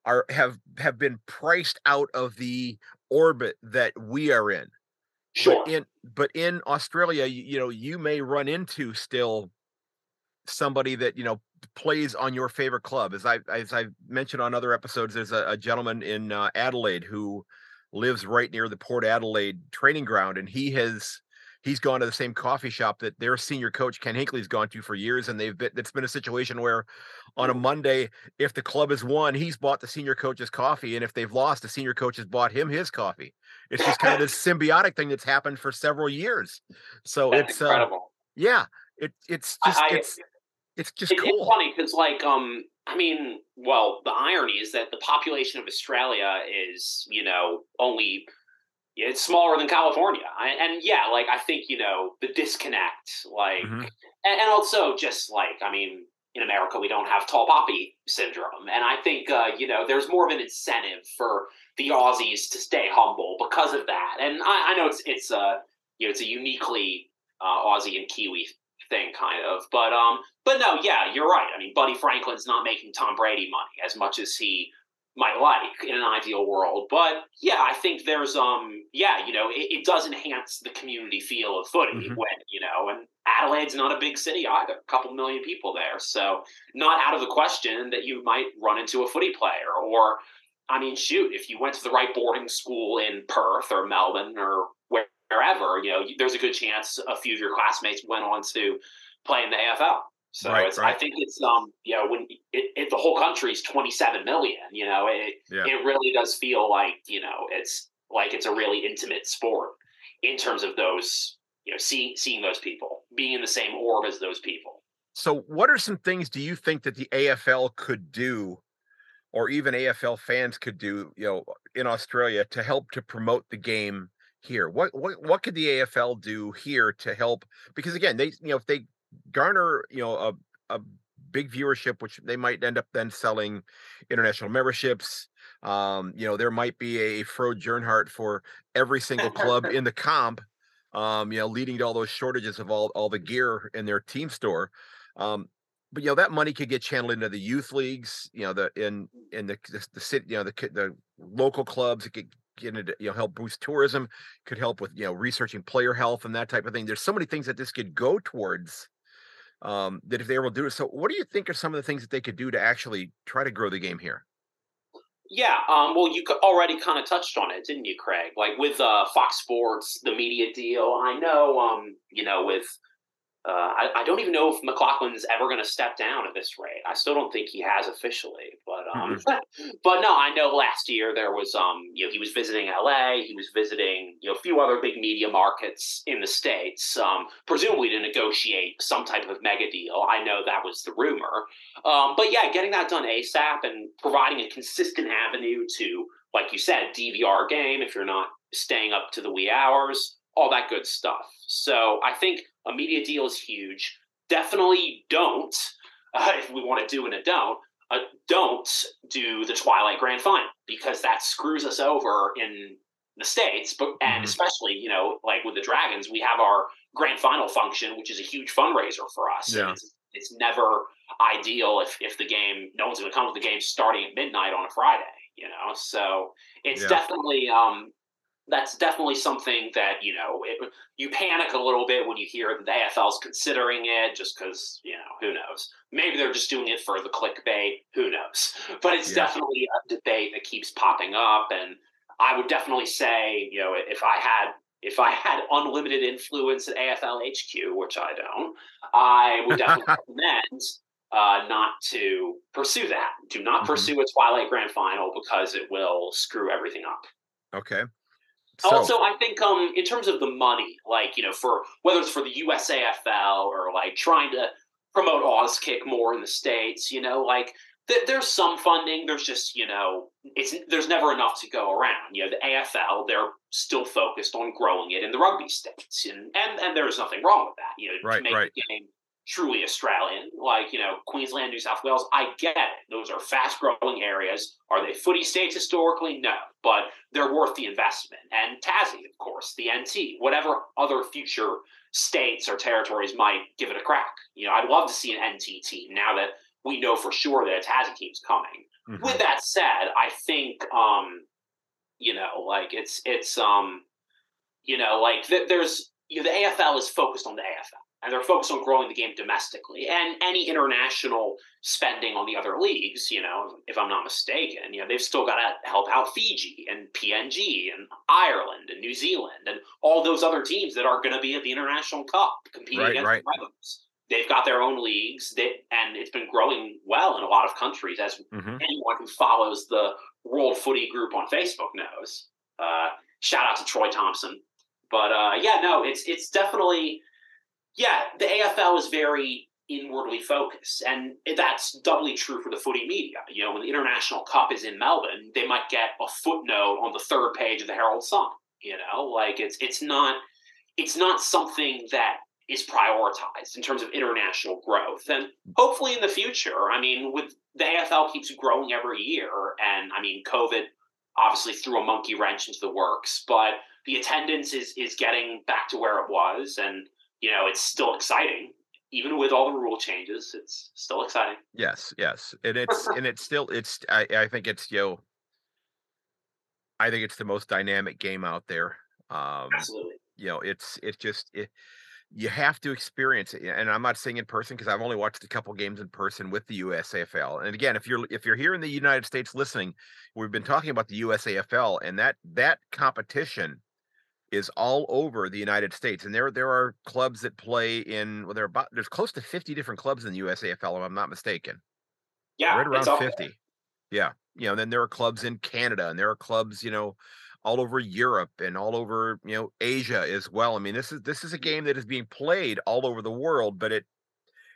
are have have been priced out of the orbit that we are in. Sure. But in but in Australia, you, you know, you may run into still somebody that you know plays on your favorite club. As I as I mentioned on other episodes, there's a, a gentleman in uh, Adelaide who lives right near the Port Adelaide training ground, and he has he's gone to the same coffee shop that their senior coach Ken Hinkley's gone to for years, and they've been. It's been a situation where on a Monday, if the club has won, he's bought the senior coach's coffee, and if they've lost, the senior coach has bought him his coffee. It's just kind of this symbiotic thing that's happened for several years. So that's it's uh, incredible. Uh, yeah, it it's just I, it's it's just it, cool. It's funny because like um I mean, well, the irony is that the population of Australia is, you know, only it's smaller than California. I, and yeah, like I think you know the disconnect, like, mm-hmm. and, and, also just like I mean, in America we don't have tall poppy syndrome, and I think uh, you know there's more of an incentive for the Aussies to stay humble because of that. And I, I know it's it's a uh, you know it's a uniquely uh, Aussie and Kiwi thing, kind of. But um, but no, yeah, you're right. I mean, Buddy Franklin's not making Tom Brady money as much as he might like in an ideal world. But yeah, I think there's um, yeah, you know, it, it does enhance the community feel of footy mm-hmm. when you know, and Adelaide's not a big city either, a couple million people there, so not out of the question that you might run into a footy player or. I mean, shoot, if you went to the right boarding school in Perth or Melbourne or wherever, you know, there's a good chance a few of your classmates went on to play in the AFL. So right, right. I think it's um you know when it, it, the whole country is 27 million, you know, it yeah. it really does feel like you know it's like it's a really intimate sport in terms of those you know seeing seeing those people being in the same orb as those people. So, what are some things do you think that the AFL could do, or even AFL fans could do, you know, in Australia to help to promote the game here? What what what could the AFL do here to help? Because again, they you know if they garner you know a a big viewership, which they might end up then selling international memberships. Um, you know, there might be a Frode Jernhardt for every single club in the comp. Um, you know, leading to all those shortages of all all the gear in their team store. Um, but you know that money could get channeled into the youth leagues. You know, the in in the the, the city, you know, the the local clubs. It could get to you know help boost tourism could help with you know researching player health and that type of thing there's so many things that this could go towards um that if they were to do it so what do you think are some of the things that they could do to actually try to grow the game here? Yeah um well you already kind of touched on it didn't you craig? Like with uh fox sports the media deal i know um you know with uh, I, I, don't even know if McLachlan's ever going to step down at this rate. I still don't think he has officially, but um, mm-hmm. but no, I know last year there was um, you know, he was visiting LA, he was visiting you know a few other big media markets in the states, um, presumably to negotiate some type of mega deal. I know that was the rumor, um, but yeah, getting that done ASAP and providing a consistent avenue to, like you said, DVR game if you're not staying up to the wee hours, all that good stuff. So I think a media deal is huge. Definitely don't, uh, if we want to do and a don't, uh, don't do the Twilight Grand Final because that screws us over in the states. But and mm-hmm. especially you know like with the Dragons, we have our Grand Final function, which is a huge fundraiser for us. Yeah. It's, it's, never ideal if if the game no one's going to come to the game starting at midnight on a Friday. You know, so it's yeah. definitely um, that's definitely something that you know it, you panic a little bit when you hear that the AFL's considering it, just because you know who knows. Maybe they're just doing it for the clickbait. Who knows? But it's yeah. definitely a debate that keeps popping up, and I would definitely say you know if I had if I had unlimited influence at AFL HQ, which I don't, I would definitely recommend uh, not to pursue that. Do not mm-hmm. pursue a Twilight Grand Final because it will screw everything up. Okay. So, also, I think um, in terms of the money, like you know, for whether it's for the USAFL or like trying to promote Auskick more in the states, you know, like th- there's some funding. There's just you know, it's there's never enough to go around. You know, the AFL they're still focused on growing it in the rugby states, and and, and there's nothing wrong with that. You know, right, to make right. the game truly Australian, like, you know, Queensland, New South Wales. I get it. Those are fast growing areas. Are they footy states historically? No, but they're worth the investment. And Tassie, of course, the NT, whatever other future states or territories might give it a crack. You know, I'd love to see an NT team now that we know for sure that a Tassie team's coming. Mm-hmm. With that said, I think, um, you know, like it's, it's, um, you know, like th- there's, you know, the AFL is focused on the AFL and they're focused on growing the game domestically and any international spending on the other leagues you know if i'm not mistaken you know they've still got to help out fiji and png and ireland and new zealand and all those other teams that are going to be at the international cup competing right, against right. the rebels they've got their own leagues that and it's been growing well in a lot of countries as mm-hmm. anyone who follows the world footy group on facebook knows uh, shout out to troy thompson but uh, yeah no it's it's definitely yeah, the AFL is very inwardly focused, and that's doubly true for the footy media. You know, when the International Cup is in Melbourne, they might get a footnote on the third page of the Herald Sun. You know, like it's it's not it's not something that is prioritized in terms of international growth, and hopefully in the future. I mean, with the AFL keeps growing every year, and I mean, COVID obviously threw a monkey wrench into the works, but the attendance is is getting back to where it was, and you know, it's still exciting. Even with all the rule changes, it's still exciting. Yes, yes. And it's and it's still it's I, I think it's you know I think it's the most dynamic game out there. Um Absolutely. You know, it's it's just it, you have to experience it and i'm not saying in person because i've only watched a couple games in person with the usafl and again if you're if you're here in the united states listening we've been talking about the usafl and that that competition is all over the United States, and there there are clubs that play in. Well, there are about there's close to fifty different clubs in the USAFL, if I'm not mistaken. Yeah, right around fifty. Yeah, you know, then there are clubs in Canada, and there are clubs, you know, all over Europe and all over you know Asia as well. I mean, this is this is a game that is being played all over the world, but it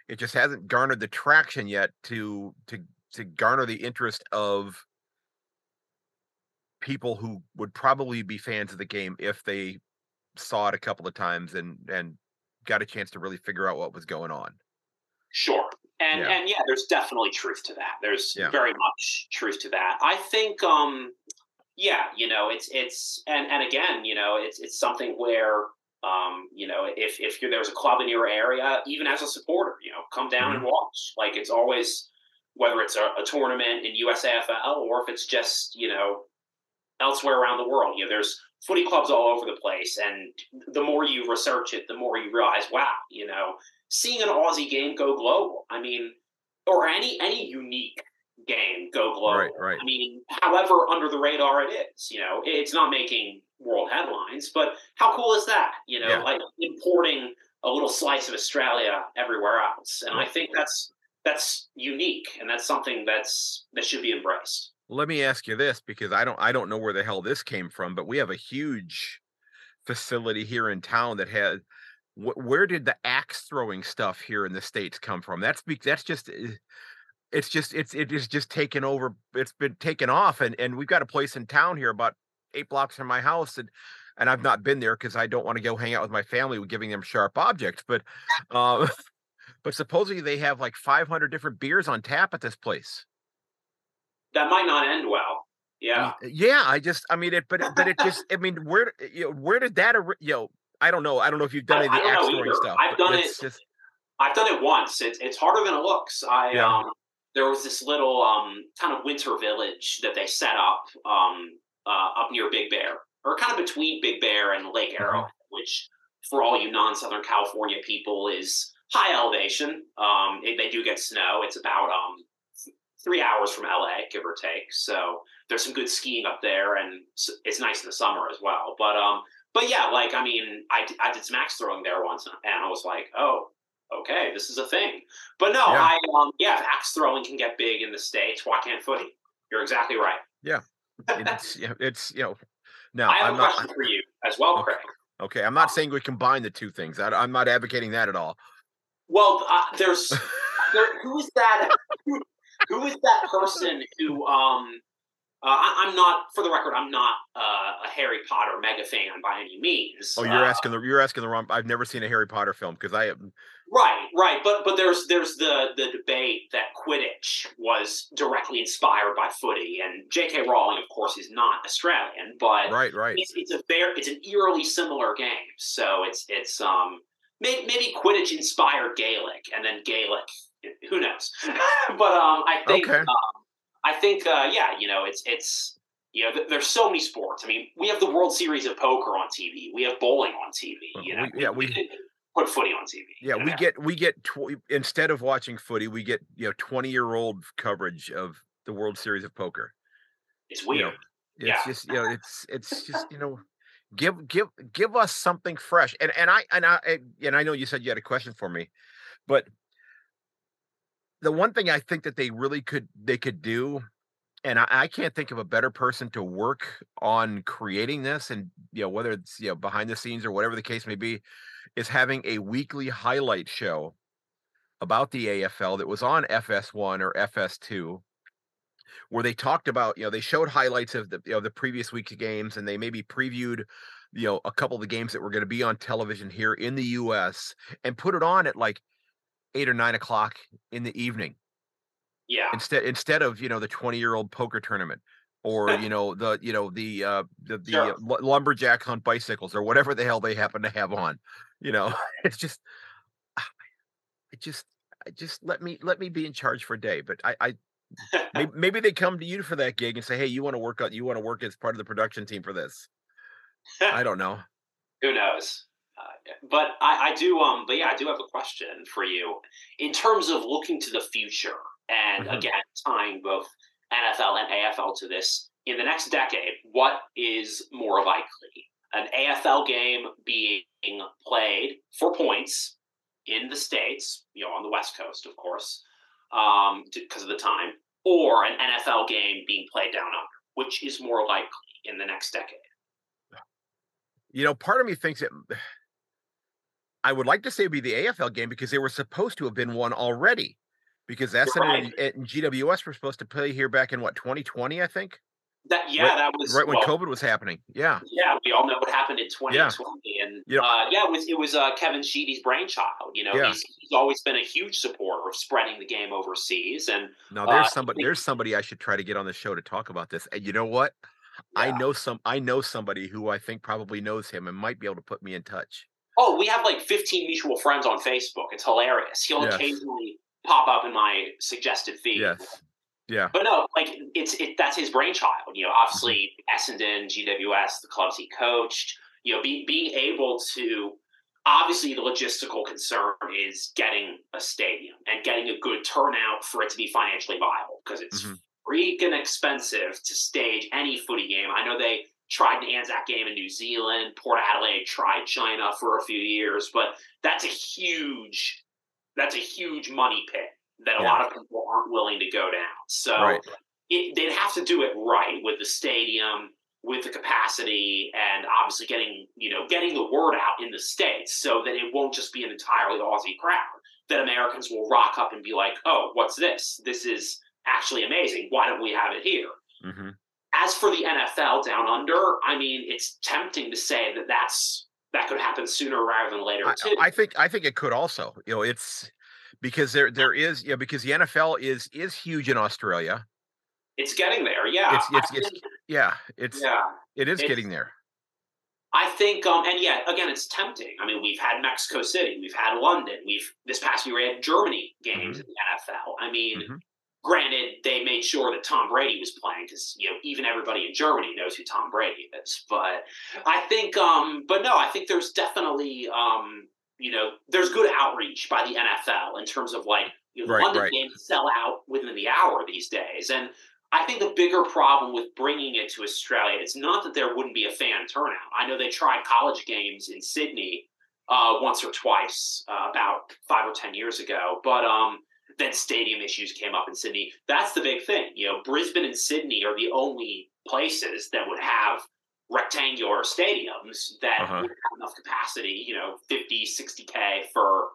it just hasn't garnered the traction yet to to to garner the interest of people who would probably be fans of the game if they saw it a couple of times and and got a chance to really figure out what was going on. Sure. And yeah. and yeah, there's definitely truth to that. There's yeah. very much truth to that. I think um yeah, you know, it's it's and and again, you know, it's it's something where um, you know, if if there's a club in your area, even as a supporter, you know, come down mm-hmm. and watch. Like it's always whether it's a, a tournament in USAFL or if it's just you know elsewhere around the world. You know, there's footy clubs all over the place, and the more you research it, the more you realize, wow, you know, seeing an Aussie game go global. I mean, or any any unique game go global. Right, right. I mean, however under the radar it is, you know, it's not making world headlines, but how cool is that? You know, yeah. like importing a little slice of Australia everywhere else, and I think that's that's unique, and that's something that's that should be embraced. Let me ask you this because I don't I don't know where the hell this came from, but we have a huge facility here in town that had wh- where did the axe throwing stuff here in the states come from? That's be, that's just eh, it's just it's it is just taken over. It's been taken off, and and we've got a place in town here about eight blocks from my house, and and I've not been there because I don't want to go hang out with my family with giving them sharp objects, but uh, but supposedly they have like 500 different beers on tap at this place. That might not end well. Yeah. Yeah, I just, I mean, it, but but it just, I mean, where, you know, where did that, you know, I don't know, I don't know if you've done I, any of the stuff. I've done it. Just, I've done it once. It's it's harder than it looks. I Yeah. um, there was this little um kind of winter village that they set up um uh, up near Big Bear, or kind of between Big Bear and Lake Mm-hmm. Arrowhead, which for all you non-Southern California people is high elevation. Um, it, they do get snow. It's about um three hours from LA, give or take. So there's some good skiing up there, and it's nice in the summer as well. But um, but yeah, like I mean, I I did some axe throwing there once, and I was like, oh, okay, this is a thing. But no, Yeah. I um, yeah, axe throwing can get big in the states, why can't footy? You're exactly right. it's, you know, it's, you know, no, I have I'm a not, question for you as well, Okay. Craig. okay, I'm not saying we combine the two things. I, I'm not advocating that at all. Well, uh, there's there, who is that? Who, who is that person who? Um, uh, I, I'm not, for the record, I'm not uh, a Harry Potter mega fan by any means. Oh, you're Uh, asking the, you're asking the wrong, I've never seen a Harry Potter film because I, am Right, right, but but there's there's the the debate that Quidditch was directly inspired by footy, and J.K. Rowling, of course, is not Australian, but right, right. it's, it's a very it's an eerily similar game. So it's it's um maybe, maybe Quidditch inspired Gaelic, and then Gaelic, who knows? but um, I think Okay. um, I think uh, yeah, you know, it's it's you know, th- there's so many sports. I mean, we have the World Series of Poker on TV. We have bowling on TV. You know, We- yeah, we- put footy on TV. Yeah, you we get we get tw- instead of watching footy, we get you know twenty year old coverage of the World Series of Poker. It's You weird. know, it's Yeah. just you know it's it's just you know give give give us something fresh. And and I and I and I know you said you had a question for me, but the one thing I think that they really could they could do, and I, I can't think of a better person to work on creating this, and you know whether it's you know behind the scenes or whatever the case may be, is having a weekly highlight show about the AFL that was on FS1 or FS2 where they talked about you know they showed highlights of the you know the previous week's games and they maybe previewed you know a couple of the games that were going to be on television here in the US and put it on at like eight or nine o'clock in the evening Yeah. instead instead of you know the 20 year old poker tournament or you know the you know the uh the, the Sure. uh, lu- lumberjacks on bicycles or whatever the hell they happen to have on you know it's just it just I just let me let me be in charge for a day but i i maybe, maybe they come to you for that gig and say hey you want to work out you want to work as part of the production team for this i don't know Who knows? But I, I do. Um. But yeah, I do have a question for you in terms of looking to the future, and Mhm. again tying both NFL and AFL to this. In the next decade, what is more likely? An AFL game being played for points in the states, you know, on the West Coast, of course, um, because of the time, or an NFL game being played down under. Which is more likely in the next decade? you know part of me thinks that i would like to say it'd be the afl game because they were supposed to have been one already because SNL Right. and, gws were supposed to play here back in what 2020 i think That yeah, Right- that was right when well, covid was happening yeah Yeah, we all know what happened in 2020, and Yeah. uh, yeah, it was it was uh, Kevin Sheedy's brainchild. You know, Yeah. he's, he's always been a huge supporter of spreading the game overseas, and now there's Uh, somebody there's somebody i should try to get on the show to talk about this and you know what i know some i know somebody who i think probably knows him and might be able to put me in touch oh, we have like 15 mutual friends on Facebook. It's hilarious. He'll Yes. occasionally pop up in my suggested feed. yes yeah But no, like it's it that's his brainchild. You know, obviously Essendon, GWS, the clubs he coached. You know, be, being able to obviously the logistical concern is getting a stadium and getting a good turnout for it to be financially viable because it's Mhm. freaking expensive to stage any footy game. I know they tried an Anzac game in New Zealand. Port Adelaide tried China for a few years, but that's a huge that's a huge money pit that a Yeah. lot of people aren't willing to go down. So Right. it, they'd have to do it right with the stadium, with the capacity, and obviously getting you know getting the word out in the states so that it won't just be an entirely Aussie crowd. That Americans will rock up and be like, "Oh, what's this? This is actually amazing. Why don't we have it here?" hmm As for the NFL down under, I mean, it's tempting to say that that's that could happen sooner rather than later I, too. I think I think it could also. You know, it's because there there is you know because the NFL is is huge in Australia. it's getting there, yeah. It's- it's- it's- think- Yeah, it's yeah. it is it's- getting there. I think, um, and yet again, it's tempting. I mean, we've had Mexico City, we've had London, we've this past year we had Germany games in the NFL. I mean, Mhm. Granted, they made sure that Tom Brady was playing because you know even everybody in Germany knows who Tom Brady is. But I think, um, but no, I think there's definitely, um, you know, there's good outreach by the NFL in terms of like you know, the Right, London right. games sell out within the hour these days, and I think the bigger problem with bringing it to Australia is not that there wouldn't be a fan turnout. I know they tried college games in Sydney uh, once or twice uh, about five or ten years ago, but um, then stadium issues came up in Sydney. That's the big thing. You know, Brisbane and Sydney are the only places that would have rectangular stadiums that Uh-huh. would have enough capacity, you know, 50, 60K for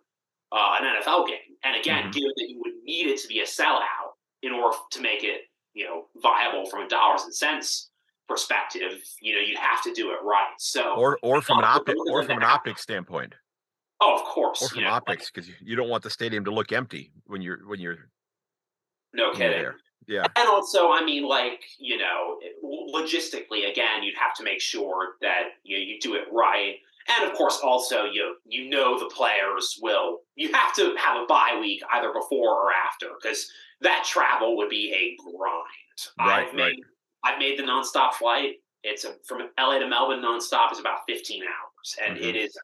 uh, an NFL game. And again, Mhm. given that you would need it to be a sellout in order to make it, you know, viable from a dollars and cents perspective, you know, you'd have to do it right. So, Or or from an optic or from an optic standpoint, oh, of course, or from like, optics because you, you don't want the stadium to look empty when you're when you're, no when kidding. Yeah, And also, I mean, like you know, logistically, again, you'd have to make sure that you know, you do it right, and of course, also you you know the players will. You have to have a bye week either before or after because that travel would be a grind. Right, I've made right. I've made the nonstop flight. It's a, from LA to Melbourne nonstop is about 15 hours, and Mhm. it is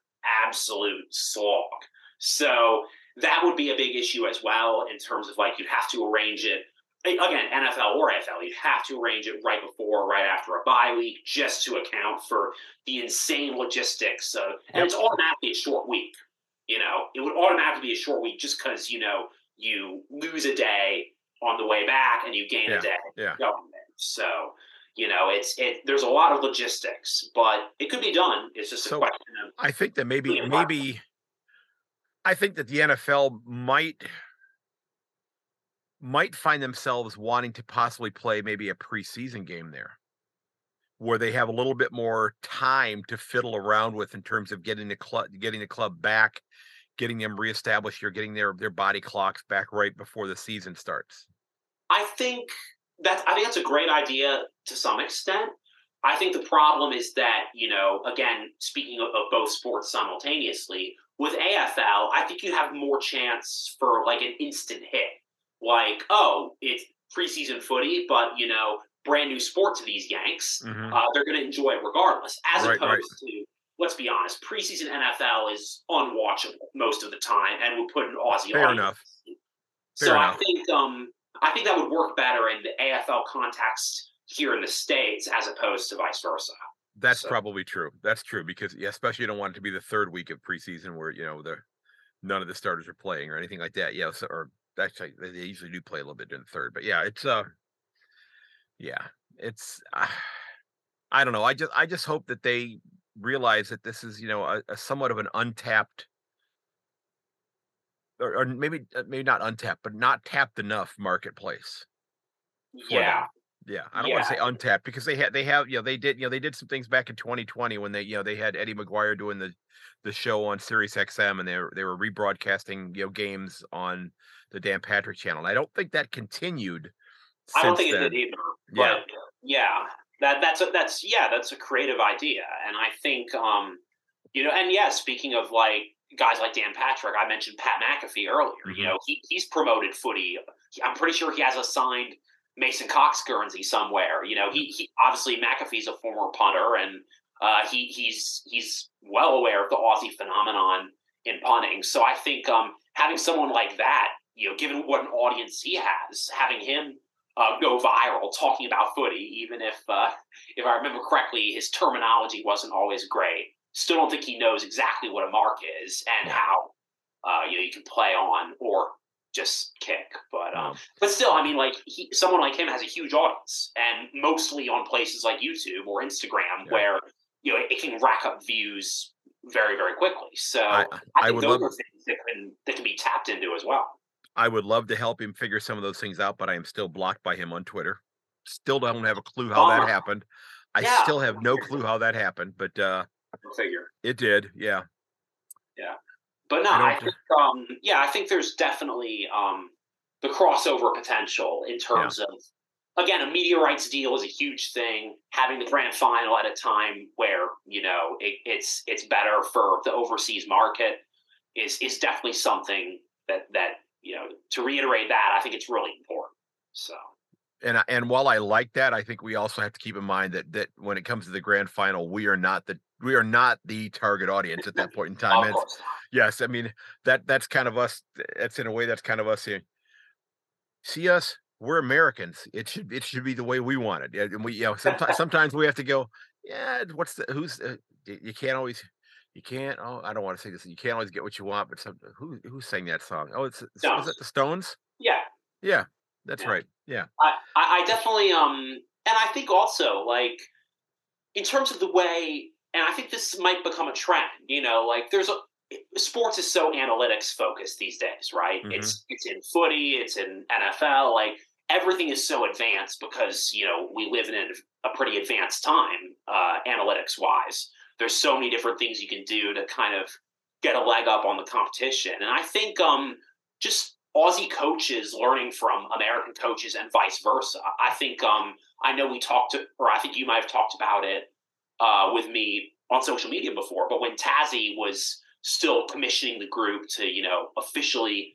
absolute slog. So that would be a big issue as well in terms of like you'd have to arrange it eh, again, NFL or AFL, you'd have to arrange it right before, or right after a bye week, just to account for the insane logistics. Of, and it's automatically a short week. You know, it would automatically be a short week just because you know you lose a day on the way back and you gain Yeah, a day yeah. going there. So you know, it's it. There's a lot of logistics, but it could be done. It's just a So- question of I think that maybe maybe I think that the NFL might might find themselves wanting to possibly play maybe a preseason game there where they have a little bit more time to fiddle around with in terms of getting the club getting the club back, getting them reestablished here, getting their their body clocks back right before the season starts. I think that I think that's a great idea to some extent. I think the problem is that you know, again, speaking of, of both sports simultaneously, with AFL, I think you have more chance for like an instant hit. Like, oh, it's preseason footy, but you know, brand new sport to these Yanks. Mhm. Uh, they're going to enjoy it regardless. As Right, opposed right. to, let's be honest, preseason NFL is unwatchable most of the time, and would put an Aussie Fair audience enough. so Fair I think um, I think that would work better in the AFL context here in the states as opposed to vice versa. That's So- probably true. That's true because yeah, especially you don't want it to be the third week of preseason where you know the none of the starters are playing or anything like that. Yeah, so, or actually they usually do play a little bit in the third, but yeah, it's uh, yeah, it's uh, I don't know. I just I just hope that they realize that this is you know a, a somewhat of an untapped. Or, or maybe uh, maybe not untapped, but not tapped enough marketplace. for them. Yeah, Yeah, I don't want to say untapped because they had they have you know they did you know they did some things back in 2020 when they you know they had Eddie McGuire doing the the show on Sirius XM and they were they were rebroadcasting you know games on the Dan Patrick channel. And I don't think that continued. I don't think it did either. Yeah. Yeah, that that's a, that's yeah, that's a creative idea, and I think um, you know, and yeah, speaking of like guys like Dan Patrick, I mentioned Pat McAfee earlier. Mhm. You know, he he's promoted footy. I'm pretty sure he has a signed Mason Cox Guernsey somewhere. You know, he, he obviously McAfee's a former punter, and uh, he he's he's well aware of the Aussie phenomenon in punting. So I think um, having someone like that, you know, given what an audience he has, having him uh, go viral talking about footy, even if uh, if I remember correctly, his terminology wasn't always great. Still don't think he knows exactly what a mark is and how uh, you know you can play on or just kick. But um, but still, I mean, like he, someone like him has a huge audience, and mostly on places like YouTube or Instagram, Yeah. where you know it can rack up views very very quickly. So I, I, I think would those love are things that can that can be tapped into as well. I would love to help him figure some of those things out, but I am still blocked by him on Twitter. Still don't have a clue how that happened. I Yeah. still have no clue how that happened, but uh figure. it did. Yeah. Yeah. But no, I I, thi- think um, yeah, I think there's definitely um, the crossover potential in terms of again a media rights deal is a huge thing. Having the grand final at a time where you know it, it's it's better for the overseas market is is definitely something that that you know to reiterate that I think it's really important. So And I- and while I like that, I think we also have to keep in mind that that when it comes to the grand final, we are not the we are not the target audience at that point in time. yes, I mean that that's kind of us. That's in a way that's kind of us saying, see us, we're Americans. It should it should be the way we want it. And we you know sometimes sometimes we have to go. Yeah, what's the who's uh, you can't always. You can't. Oh, I don't want to say this. You can't always get what you want, but some, who who sang that song? Oh, it's, it's was it the Stones? yeah. Yeah, that's Yeah. right. Yeah, I, I I definitely um and I think also like in terms of the way and I think this might become a trend, you know, like there's a sports is so analytics focused these days, right? Mhm. It's it's in footy, it's in NFL, like everything is so advanced because, you know, we live in a pretty advanced time uh analytics wise. There's so many different things you can do to kind of get a leg up on the competition. And I think um just Aussie coaches learning from American coaches and vice versa. I think um, I know we talked to, or I think you might have talked about it uh, with me on social media before. But when Tassie was still commissioning the group to, you know, officially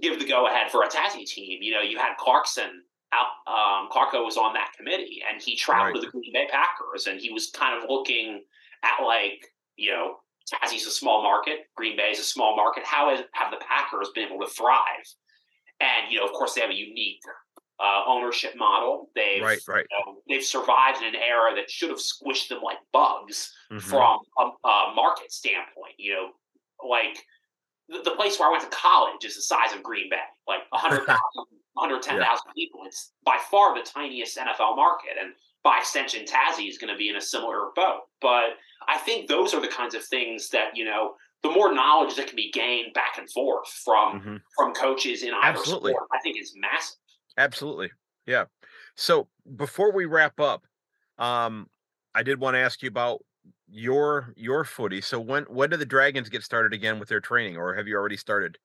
give the go ahead for a Tassie team, you know, you had Clarkson out. Um, Clarko was on that committee, and he traveled Right. to the Green Bay Packers, and he was kind of looking at like, you know, Tassie's a small market. Green Bay is a small market. How has, have the Packers been able to thrive? And you know, of course, they have a unique uh, ownership model. They've right, right. you know, they've survived in an era that should have squished them like bugs Mhm. from a, a market standpoint. You know, like the, the place where I went to college is the size of Green Bay, like 100,000, 110,000 people. It's by far the tiniest NFL market, and by extension, Tassie is going to be in a similar boat. But I think those are the kinds of things that you know. The more knowledge that can be gained back and forth from Mhm. from coaches in either Absolutely. sport, I think is massive. Absolutely. Yeah. So before we wrap up, um, I did want to ask you about your your footy. So when when do the Dragons get started again with their training, or have you already started?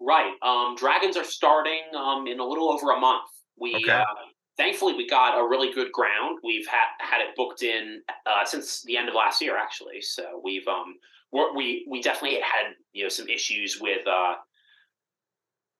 Right. Um, Dragons are starting um, in a little over a month. We Okay. uh, thankfully we got a really good ground. We've had had it booked in uh, since the end of last year, actually. So we've um, we're, we we definitely had you know some issues with. Uh,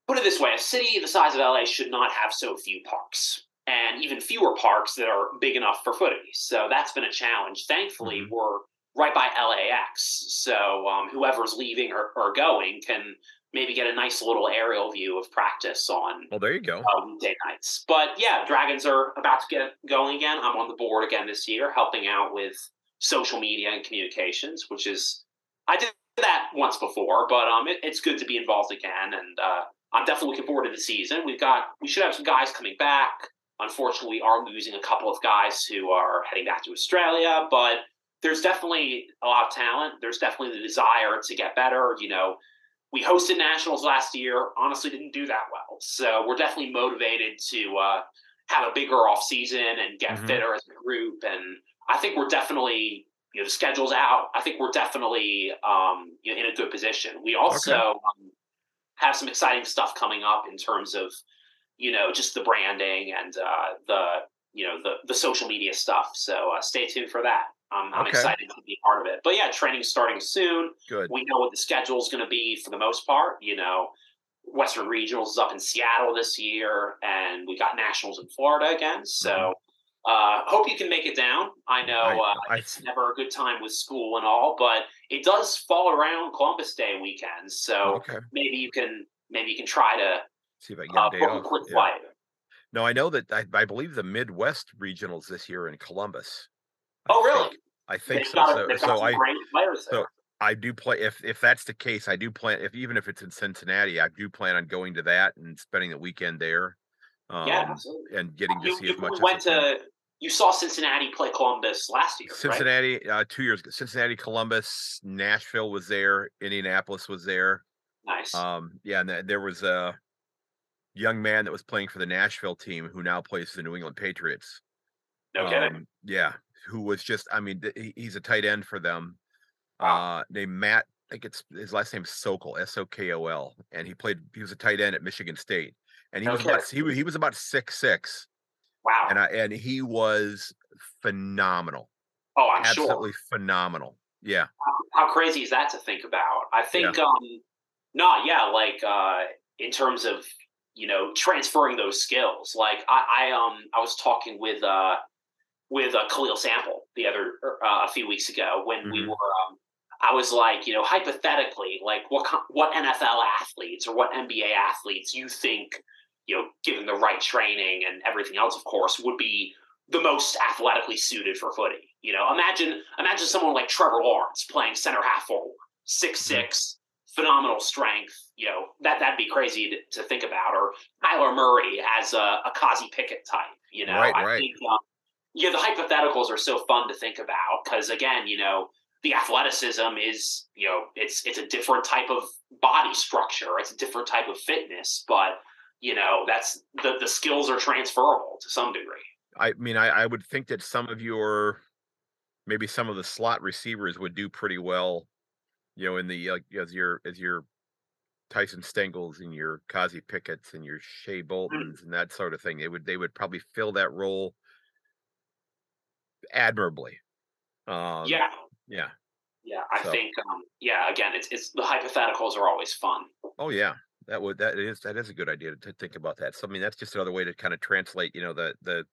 put it this way: a city the size of LA should not have so few parks. And even fewer parks that are big enough for footy. So that's been a challenge. Thankfully, Mhm. we're right by LAX. So um, whoever's leaving or, or going can maybe get a nice little aerial view of practice on Well, there you go. uh, weekday nights. But yeah, Dragons are about to get going again. I'm on the board again this year, helping out with social media and communications, which is I did that once before, but um, it, it's good to be involved again, and uh, I'm definitely looking forward to the season. We've got we should have some guys coming back. Unfortunately, we are losing a couple of guys who are heading back to Australia, but there's definitely a lot of talent. There's definitely the desire to get better. You know, we hosted nationals last year. Honestly, didn't do that well. So we're definitely motivated to uh, have a bigger off season and get Mhm. fitter as a group. And I think we're definitely, you know, the schedule's out. I think we're definitely um, you know, in a good position. We also um, have some exciting stuff coming up in terms of, you know, just the branding and uh, the, you know, the the social media stuff. So uh, stay tuned for that. Um, I'm Okay. excited to be part of it. But yeah, training's starting soon Good. we know what the schedule is going to be for the most part. You know, Western Regionals is up in Seattle this year, and we got Nationals in Florida again. So, uh, hope you can make it down. I know Mm-hmm. I- uh, I- it's never a good time with school and all, but it does fall around Columbus Day weekend. So Okay. maybe you can maybe you can try to See if I can get uh, a day book a off. quick Yeah. flight. No, I know that I, I believe the Midwest regionals this year in Columbus. Oh, really? think- I think They've so. got- So, so I great players there. so I do play if if that's the case, I do plan if even if it's in Cincinnati, I do plan on going to that and spending the weekend there. Um, yeah, absolutely. and getting to You, see you as much went as to you saw Cincinnati play Columbus last year, right? Cincinnati uh, two years ago. Cincinnati, Columbus, Nashville was there. Indianapolis was there. Nice. Um, yeah, and th- there was a young man that was playing for the Nashville team who now plays the New England Patriots. no kidding. Um, yeah, who was just I mean, th- he's a tight end for them. Wow. Uh named Matt, I think it's his last name is Sokol, S O K O L, and he played he was a tight end at Michigan State. And he was Okay. about he, he was about six six, Wow. and I and he was phenomenal. oh, I'm sure. Absolutely phenomenal. Yeah. how crazy is that to think about? I think, um, no, yeah, like uh, in terms of you know transferring those skills. Like I, I um, I was talking with uh, with uh, Khalil Sample the other uh, a few weeks ago when we Mhm. were. Um, I was like, you know, hypothetically, like what what NFL athletes or what NBA athletes you think, you know, given the right training and everything else, of course, would be the most athletically suited for footy. You know, imagine imagine someone like Trevor Lawrence playing center half forward, six six, phenomenal strength. You know, that that'd be crazy to, to think about. Or Kyler Murray as a, a Kozzie Pickett type. You know, Right, I right. think um, yeah, the hypotheticals are so fun to think about because again, you know, the athleticism is you know it's it's a different type of body structure, it's a different type of fitness, but you know that's the the skills are transferable to some degree. I mean, I, I would think that some of your, maybe some of the slot receivers would do pretty well, you know, in the like as your as your Tyson Stengles and your Kozzie Pickett's and your Shai Boltons and that sort of thing. They would they would probably fill that role admirably. Um, yeah, yeah. yeah. I So- think um, yeah. Again, it's it's the hypotheticals are always fun. Oh yeah, that would that is that is a good idea to think about that. So I mean, that's just another way to kind of translate, you know, the the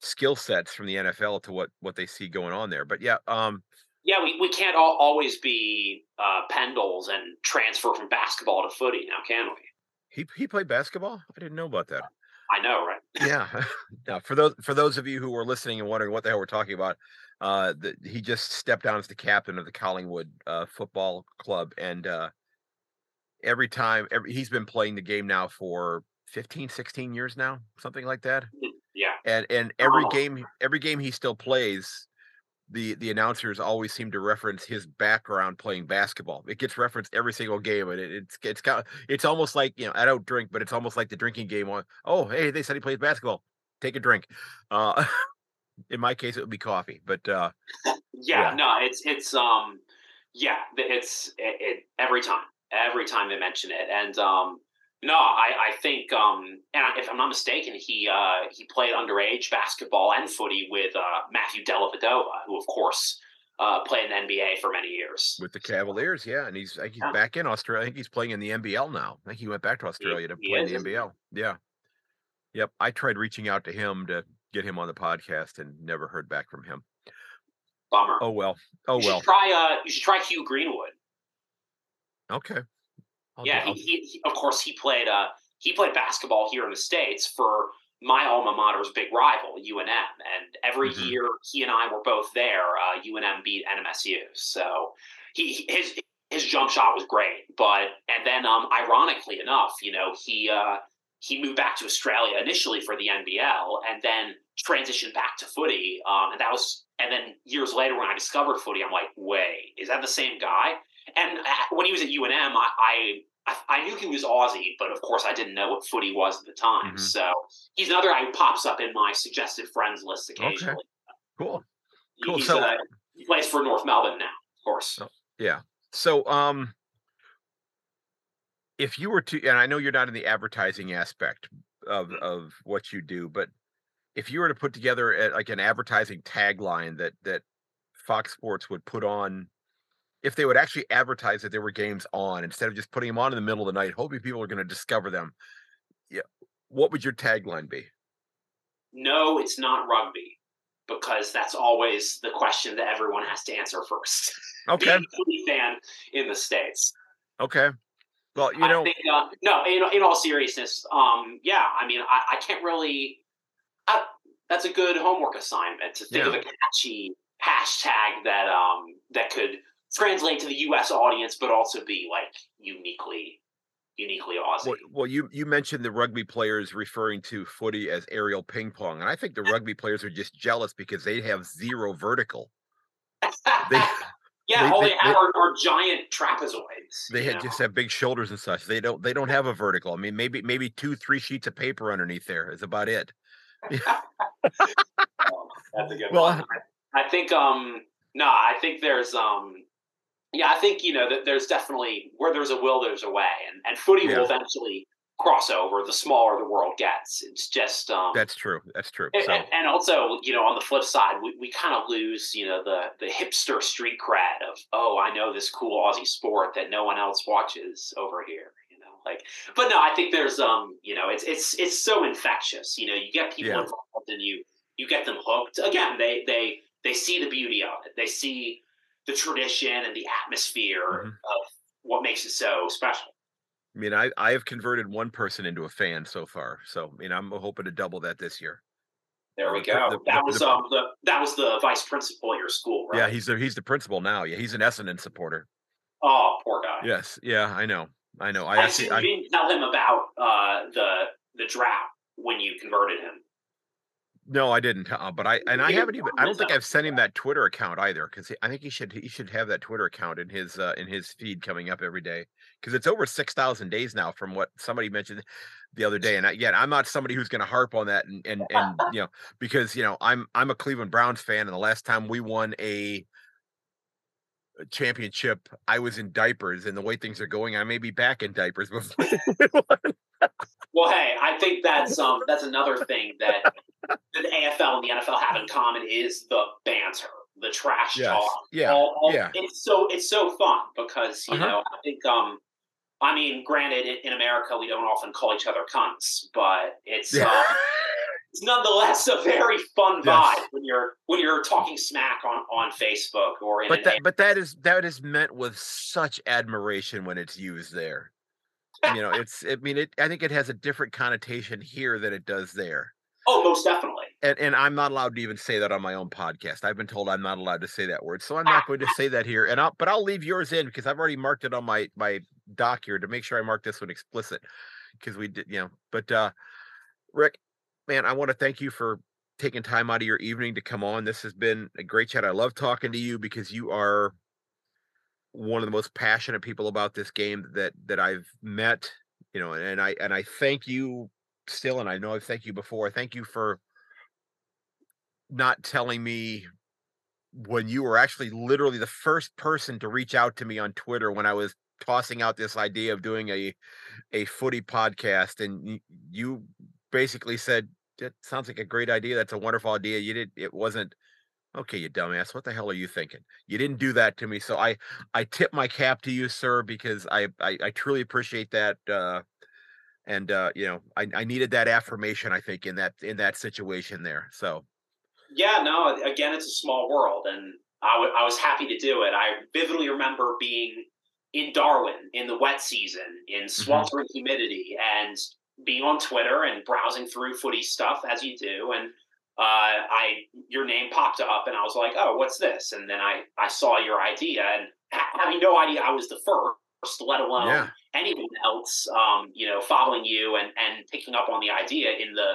skill sets from the NFL to what what they see going on there. But yeah, um, Yeah, we, we can't all, always be uh, Pendles and transfer from basketball to footy now, can we? he he played basketball. I didn't know about that. I know, right? yeah. now for those for those of you who were listening and wondering what the hell we're talking about, uh, the, he just stepped down as the captain of the Collingwood uh, football club, and uh, every time every, he's been playing the game now for 15, 16 years now, something like that. Yeah. And and every Oh. game every game he still plays. The, the announcers always seem to reference his background playing basketball. It gets referenced every single game, and it, it's it's kind of, it's almost like you know I don't drink, but it's almost like the drinking game. On oh hey they said he plays basketball, take a drink. Uh, in my case, it would be coffee, but uh, Yeah, Yeah. no, it's it's um, yeah, it's it, it every time, every time they mention it, and um, no, I I think um, and if I'm not mistaken, he uh he played underage basketball and footy with uh Matthew Dellavedova, who of course uh played in the NBA for many years. with the Cavaliers, yeah, and he's he's Yeah. back in Australia. I think he's playing in the NBL now. I think he went back to Australia to play in the? NBL. Yeah, yep. I tried reaching out to him to get him on the podcast and never heard back from him. Bummer. Oh well. Oh you well. try uh, you should try Hugh Greenwood. Okay. I'll yeah, he, he, he, of course he played uh he played basketball here in the states for my alma mater's big rival UNM, and every Mhm. year he and I were both there. Uh, UNM beat NMSU, so he his his jump shot was great. But and then um, ironically enough, you know he uh, he moved back to Australia initially for the NBL, and then transitioned back to footy. Um, and that was and then years later when I discovered footy, I'm like, wait, is that the same guy? And uh, when he was at UNM, I, I I, knew he was Aussie, but of course I didn't know what footy was at the time. Mhm. So he's another guy who pops up in my suggested friends list occasionally. cool. He- Cool. He's, So- uh, he plays for North Melbourne now, of course. Yeah. So um if you were to and I know you're not in the advertising aspect of Mhm. of what you do, but if you were to put together a, like an advertising tagline that that Fox Sports would put on if they would actually advertise that there were games on instead of just putting them on in the middle of the night, hoping people are going to discover them. Yeah. What would your tagline be? No, it's not rugby because that's always the question that everyone has to answer first. Okay. Being a fan in the states. Okay. Well, you know, think uh, no. In, in all seriousness, um, yeah. I mean, I, I can't really. I, that's a good homework assignment to think Yeah. of a catchy hashtag that um that could translate to the U.S. audience, but also be like uniquely uniquely Aussie. Well, well, you you mentioned the rugby players referring to footy as aerial ping pong, and I think the rugby players are just jealous because they have zero vertical. They yeah, they- all they, they- have are, are giant trapezoids. they had just have big shoulders and such. They don't they don't have a vertical. I mean, maybe maybe two three sheets of paper underneath there is about it. Oh, that's a good Well, one. I, I think um no, I think there's um yeah, I think you know that there's definitely where there's a will, there's a way, and and footy Yeah. will eventually cross over. The smaller the world gets, it's just um That's true. That's true. and, So and- and also, you know, on the flip side, we, we kind of lose, you know, the the hipster street cred of, oh, I know this cool Aussie sport that no one else watches over here, you know, like. But no, I think there's, um, you know, it's it's it's so infectious. You know, you get people Yeah. involved and you you get them hooked. Again, they they they see the beauty of it. They see the tradition and the atmosphere Mhm. of what makes it so special. I mean, I I have converted one person into a fan so far. So I mean, I'm hoping to double that this year. There we go. the- that was the- um the that was the vice principal at your school, right? Yeah, he's the he's the principal now. Yeah, he's an Essendon supporter. oh, poor guy. Yes, yeah, I know, I know. I I actually, I, you didn't tell him about uh, the the drought when you converted him. No, I didn't. Uh, but I and I haven't even. I don't think I've sent him that Twitter account either because I think he should he should have that Twitter account in his uh, in his feed coming up every day because it's over six thousand days now from what somebody mentioned the other day. And I, again, I'm not somebody who's going to harp on that and and and you know because you know I'm I'm a Cleveland Browns fan and the last time we won a championship i was in diapers and the way things are going i may be back in diapers before we won. Well, hey, I think that's um that's another thing that the AFL and the NFL have in common is the banter, the trash Yes. talk. Yeah, all- all- yeah. It's so it's so fun because you Uh-huh. know I think um I mean granted in, America we don't often call each other cunts, but it's Yeah. um, it's nonetheless a very fun vibe Yes. when you're when you're talking smack on on Facebook or in but that but that is that is meant with such admiration when it's used there you know it's i mean it i think it has a different connotation here than it does there. Oh, most definitely. and and i'm not allowed to even say that on my own podcast. I've been told i'm not allowed to say that word so i'm not going to say that here and i'll but i'll leave yours in because i've already marked it on my my doc here to make sure i mark this one explicit because we did you know but uh rick man i want to thank you for taking time out of your evening to come on. This has been a great chat. I love talking to you because you are one of the most passionate people about this game that that I've met, you know, and I and I thank you still, and I know I've thanked you before. Thank you for not telling me when you were actually literally the first person to reach out to me on Twitter when I was tossing out this idea of doing a a footy podcast, and you basically said that sounds like a great idea. That's a wonderful idea. You did it wasn't okay, you dumbass. What the hell are you thinking? You didn't do that to me. So I I tip my cap to you, sir, because I I, I truly appreciate that. Uh and uh, you know, I, I needed that affirmation, I think, in that in that situation there. So Yeah, no, again, it's a small world, and I I was happy to do it. I vividly remember being in Darwin in the wet season in sweltering humidity and being on Twitter and browsing through footy stuff as you do, and uh, I your name popped up, and I was like, "Oh, what's this?" And then I I saw your idea, and having no idea I was the first, let alone yeah. anyone else, um, you know, following you and and picking up on the idea in the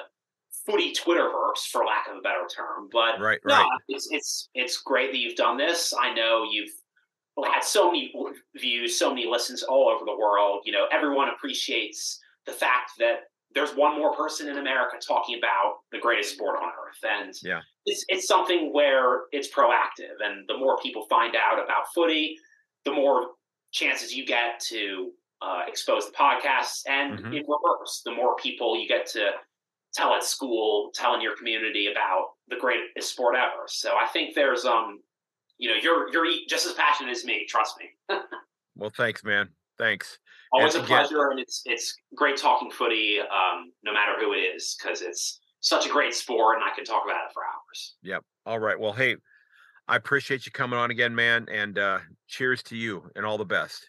footy Twitterverse, for lack of a better term. But Right, no, right. it's it's it's great that you've done this. I know you've had so many views, so many listens all over the world. You know, everyone appreciates the fact that there's one more person in America talking about the greatest sport on earth, and Yeah. it's it's something where it's proactive. And the more people find out about footy, the more chances you get to uh, expose the podcasts, and Mhm. in reverse, the more people you get to tell at school, tell in your community about the greatest sport ever. So I think there's um, you know, you're you're just as passionate as me. Trust me. Well, thanks, man. Thanks. Always a And again- pleasure, and it's it's great talking footy, um, no matter who it is, because it's such a great sport, and I can talk about it for hours. Yep. All right. Well, hey, I appreciate you coming on again, man. And uh cheers to you and all the best.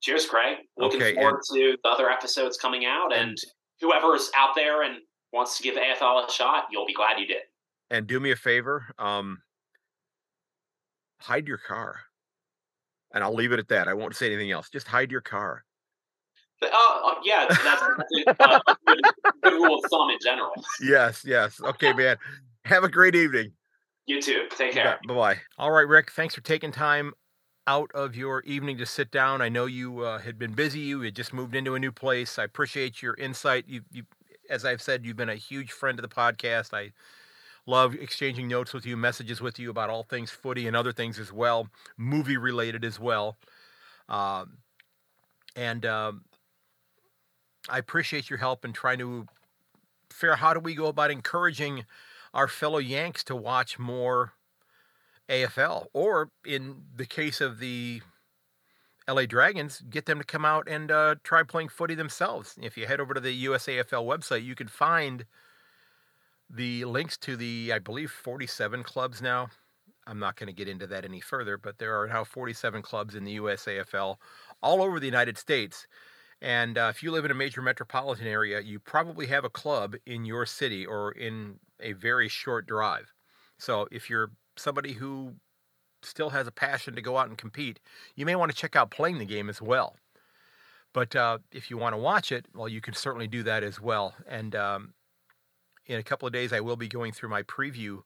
Cheers, Craig. Looking Okay, forward to the other episodes coming out, and whoever is out there and wants to give AFL a shot, you'll be glad you did. And do me a favor, um, hide your car. And I'll leave it at that. I won't say anything else. Just hide your car. Uh, yeah, that's, that's a, uh, good, good rule of thumb in general. Yes, yes. Okay, man. Have a great evening. You too. Take care. Bye bye. All right, Rick. Thanks for taking time out of your evening to sit down. I know you uh, had been busy. You had just moved into a new place. I appreciate your insight. You, you, as I've said, you've been a huge friend of the podcast. I love exchanging notes with you, messages with you about all things footy and other things as well, movie related as well. Um, and um, I appreciate your help in trying to figure out how do we go about encouraging our fellow Yanks to watch more AFL, or in the case of the LA Dragons, get them to come out and uh, try playing footy themselves. If you head over to the USAFL website, you can find the links to the, I believe, 47 clubs now. I'm not going to get into that any further, but there are now 47 clubs in the USAFL all over the United States. And uh, if you live in a major metropolitan area, you probably have a club in your city or in a very short drive. So if you're somebody who still has a passion to go out and compete, you may want to check out playing the game as well. But uh, if you want to watch it, well, you can certainly do that as well. And um, in a couple of days, I will be going through my preview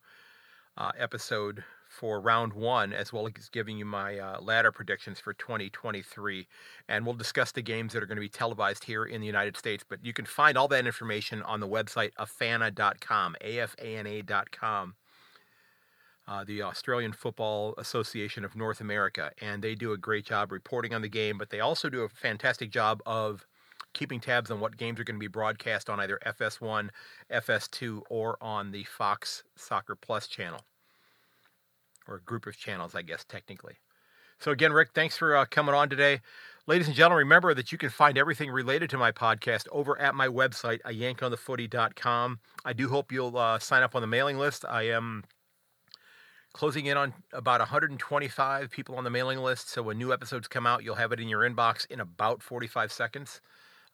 uh, episode for round one, as well as giving you my uh, ladder predictions for 2023. And we'll discuss the games that are going to be televised here in the United States. But you can find all that information on the website afana.com, A-F-A-N-A.com. Uh, the Australian Football Association of North America, and they do a great job reporting on the game, but they also do a fantastic job of keeping tabs on what games are going to be broadcast on either FS1, FS2, or on the Fox Soccer Plus channel or a group of channels, I guess, technically. So, again, Rick, thanks for uh, coming on today. Ladies and gentlemen, remember that you can find everything related to my podcast over at my website, a yankonthefooty.com. I do hope you'll uh, sign up on the mailing list. I am closing in on about 125 people on the mailing list. So, when new episodes come out, you'll have it in your inbox in about 45 seconds.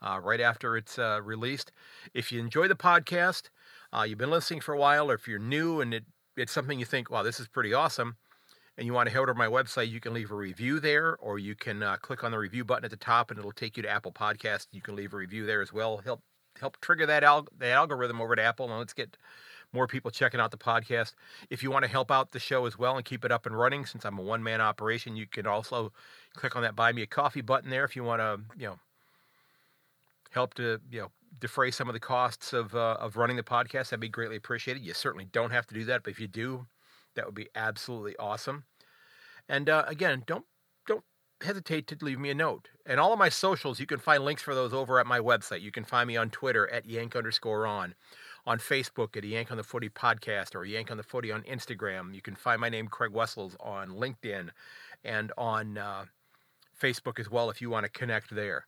Uh, right after it's uh, released. If you enjoy the podcast, uh, you've been listening for a while, or if you're new and it it's something you think, wow, this is pretty awesome, and you want to head over to my website, you can leave a review there, or you can uh, click on the review button at the top, and it'll take you to Apple Podcast. You can leave a review there as well. Help help trigger that al- the algorithm over to Apple, and let's get more people checking out the podcast. If you want to help out the show as well and keep it up and running, since I'm a one man operation, you can also click on that buy me a coffee button there if you want to, you know, help to you know defray some of the costs of uh, of running the podcast, that'd be greatly appreciated. You certainly don't have to do that, but if you do, that would be absolutely awesome. And uh, again, don't don't hesitate to leave me a note. And all of my socials, you can find links for those over at my website. You can find me on Twitter at yank underscore on, on Facebook at Yank on the Footy podcast or Yank on the Footy on Instagram. You can find my name Craig Wessels on LinkedIn and on uh, Facebook as well if you want to connect there.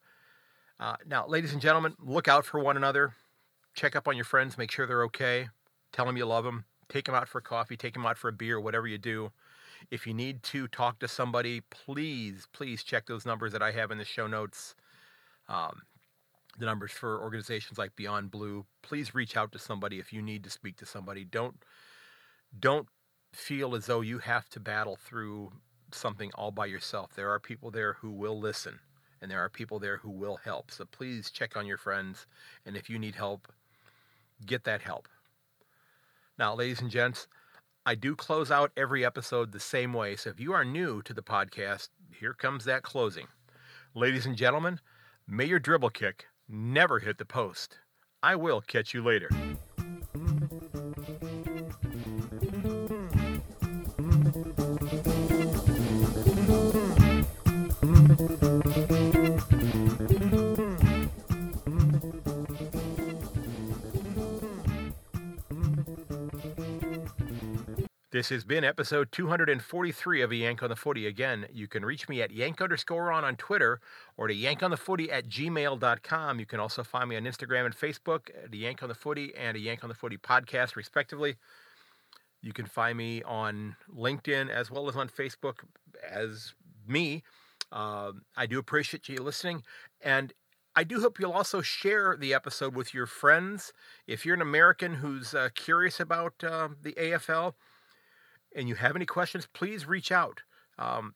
Uh, now, ladies and gentlemen, look out for one another. Check up on your friends, make sure they're okay. Tell them you love them. Take them out for coffee, take them out for a beer, whatever you do. If you need to talk to somebody, please, please check those numbers that I have in the show notes. Um, the numbers for organizations like Beyond Blue. Please reach out to somebody if you need to speak to somebody. Don't don't feel as though you have to battle through something all by yourself. There are people there who will listen and there are people there who will help. So please check on your friends, and if you need help, get that help. Now, ladies and gents, I do close out every episode the same way. So if you are new to the podcast, here comes that closing. Ladies and gentlemen, may your dribble kick never hit the post. I will catch you later. This has been episode 243 of Yank on the Footy. Again, you can reach me at yank underscore on on Twitter or to yankonthefooty at gmail.com. You can also find me on Instagram and Facebook at Yank on the Footy and a Yank on the Footy podcast, respectively. You can find me on LinkedIn as well as on Facebook as me. Uh, I do appreciate you listening. And I do hope you'll also share the episode with your friends. If you're an American who's uh, curious about uh, the AFL and you have any questions, please reach out. Um,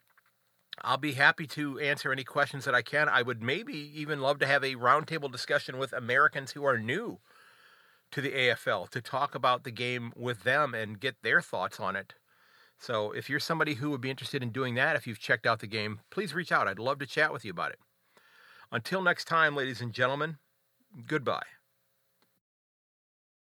I'll be happy to answer any questions that I can. I would maybe even love to have a roundtable discussion with Americans who are new to the AFL to talk about the game with them and get their thoughts on it. So if you're somebody who would be interested in doing that, if you've checked out the game, please reach out. I'd love to chat with you about it. Until next time, ladies and gentlemen, goodbye.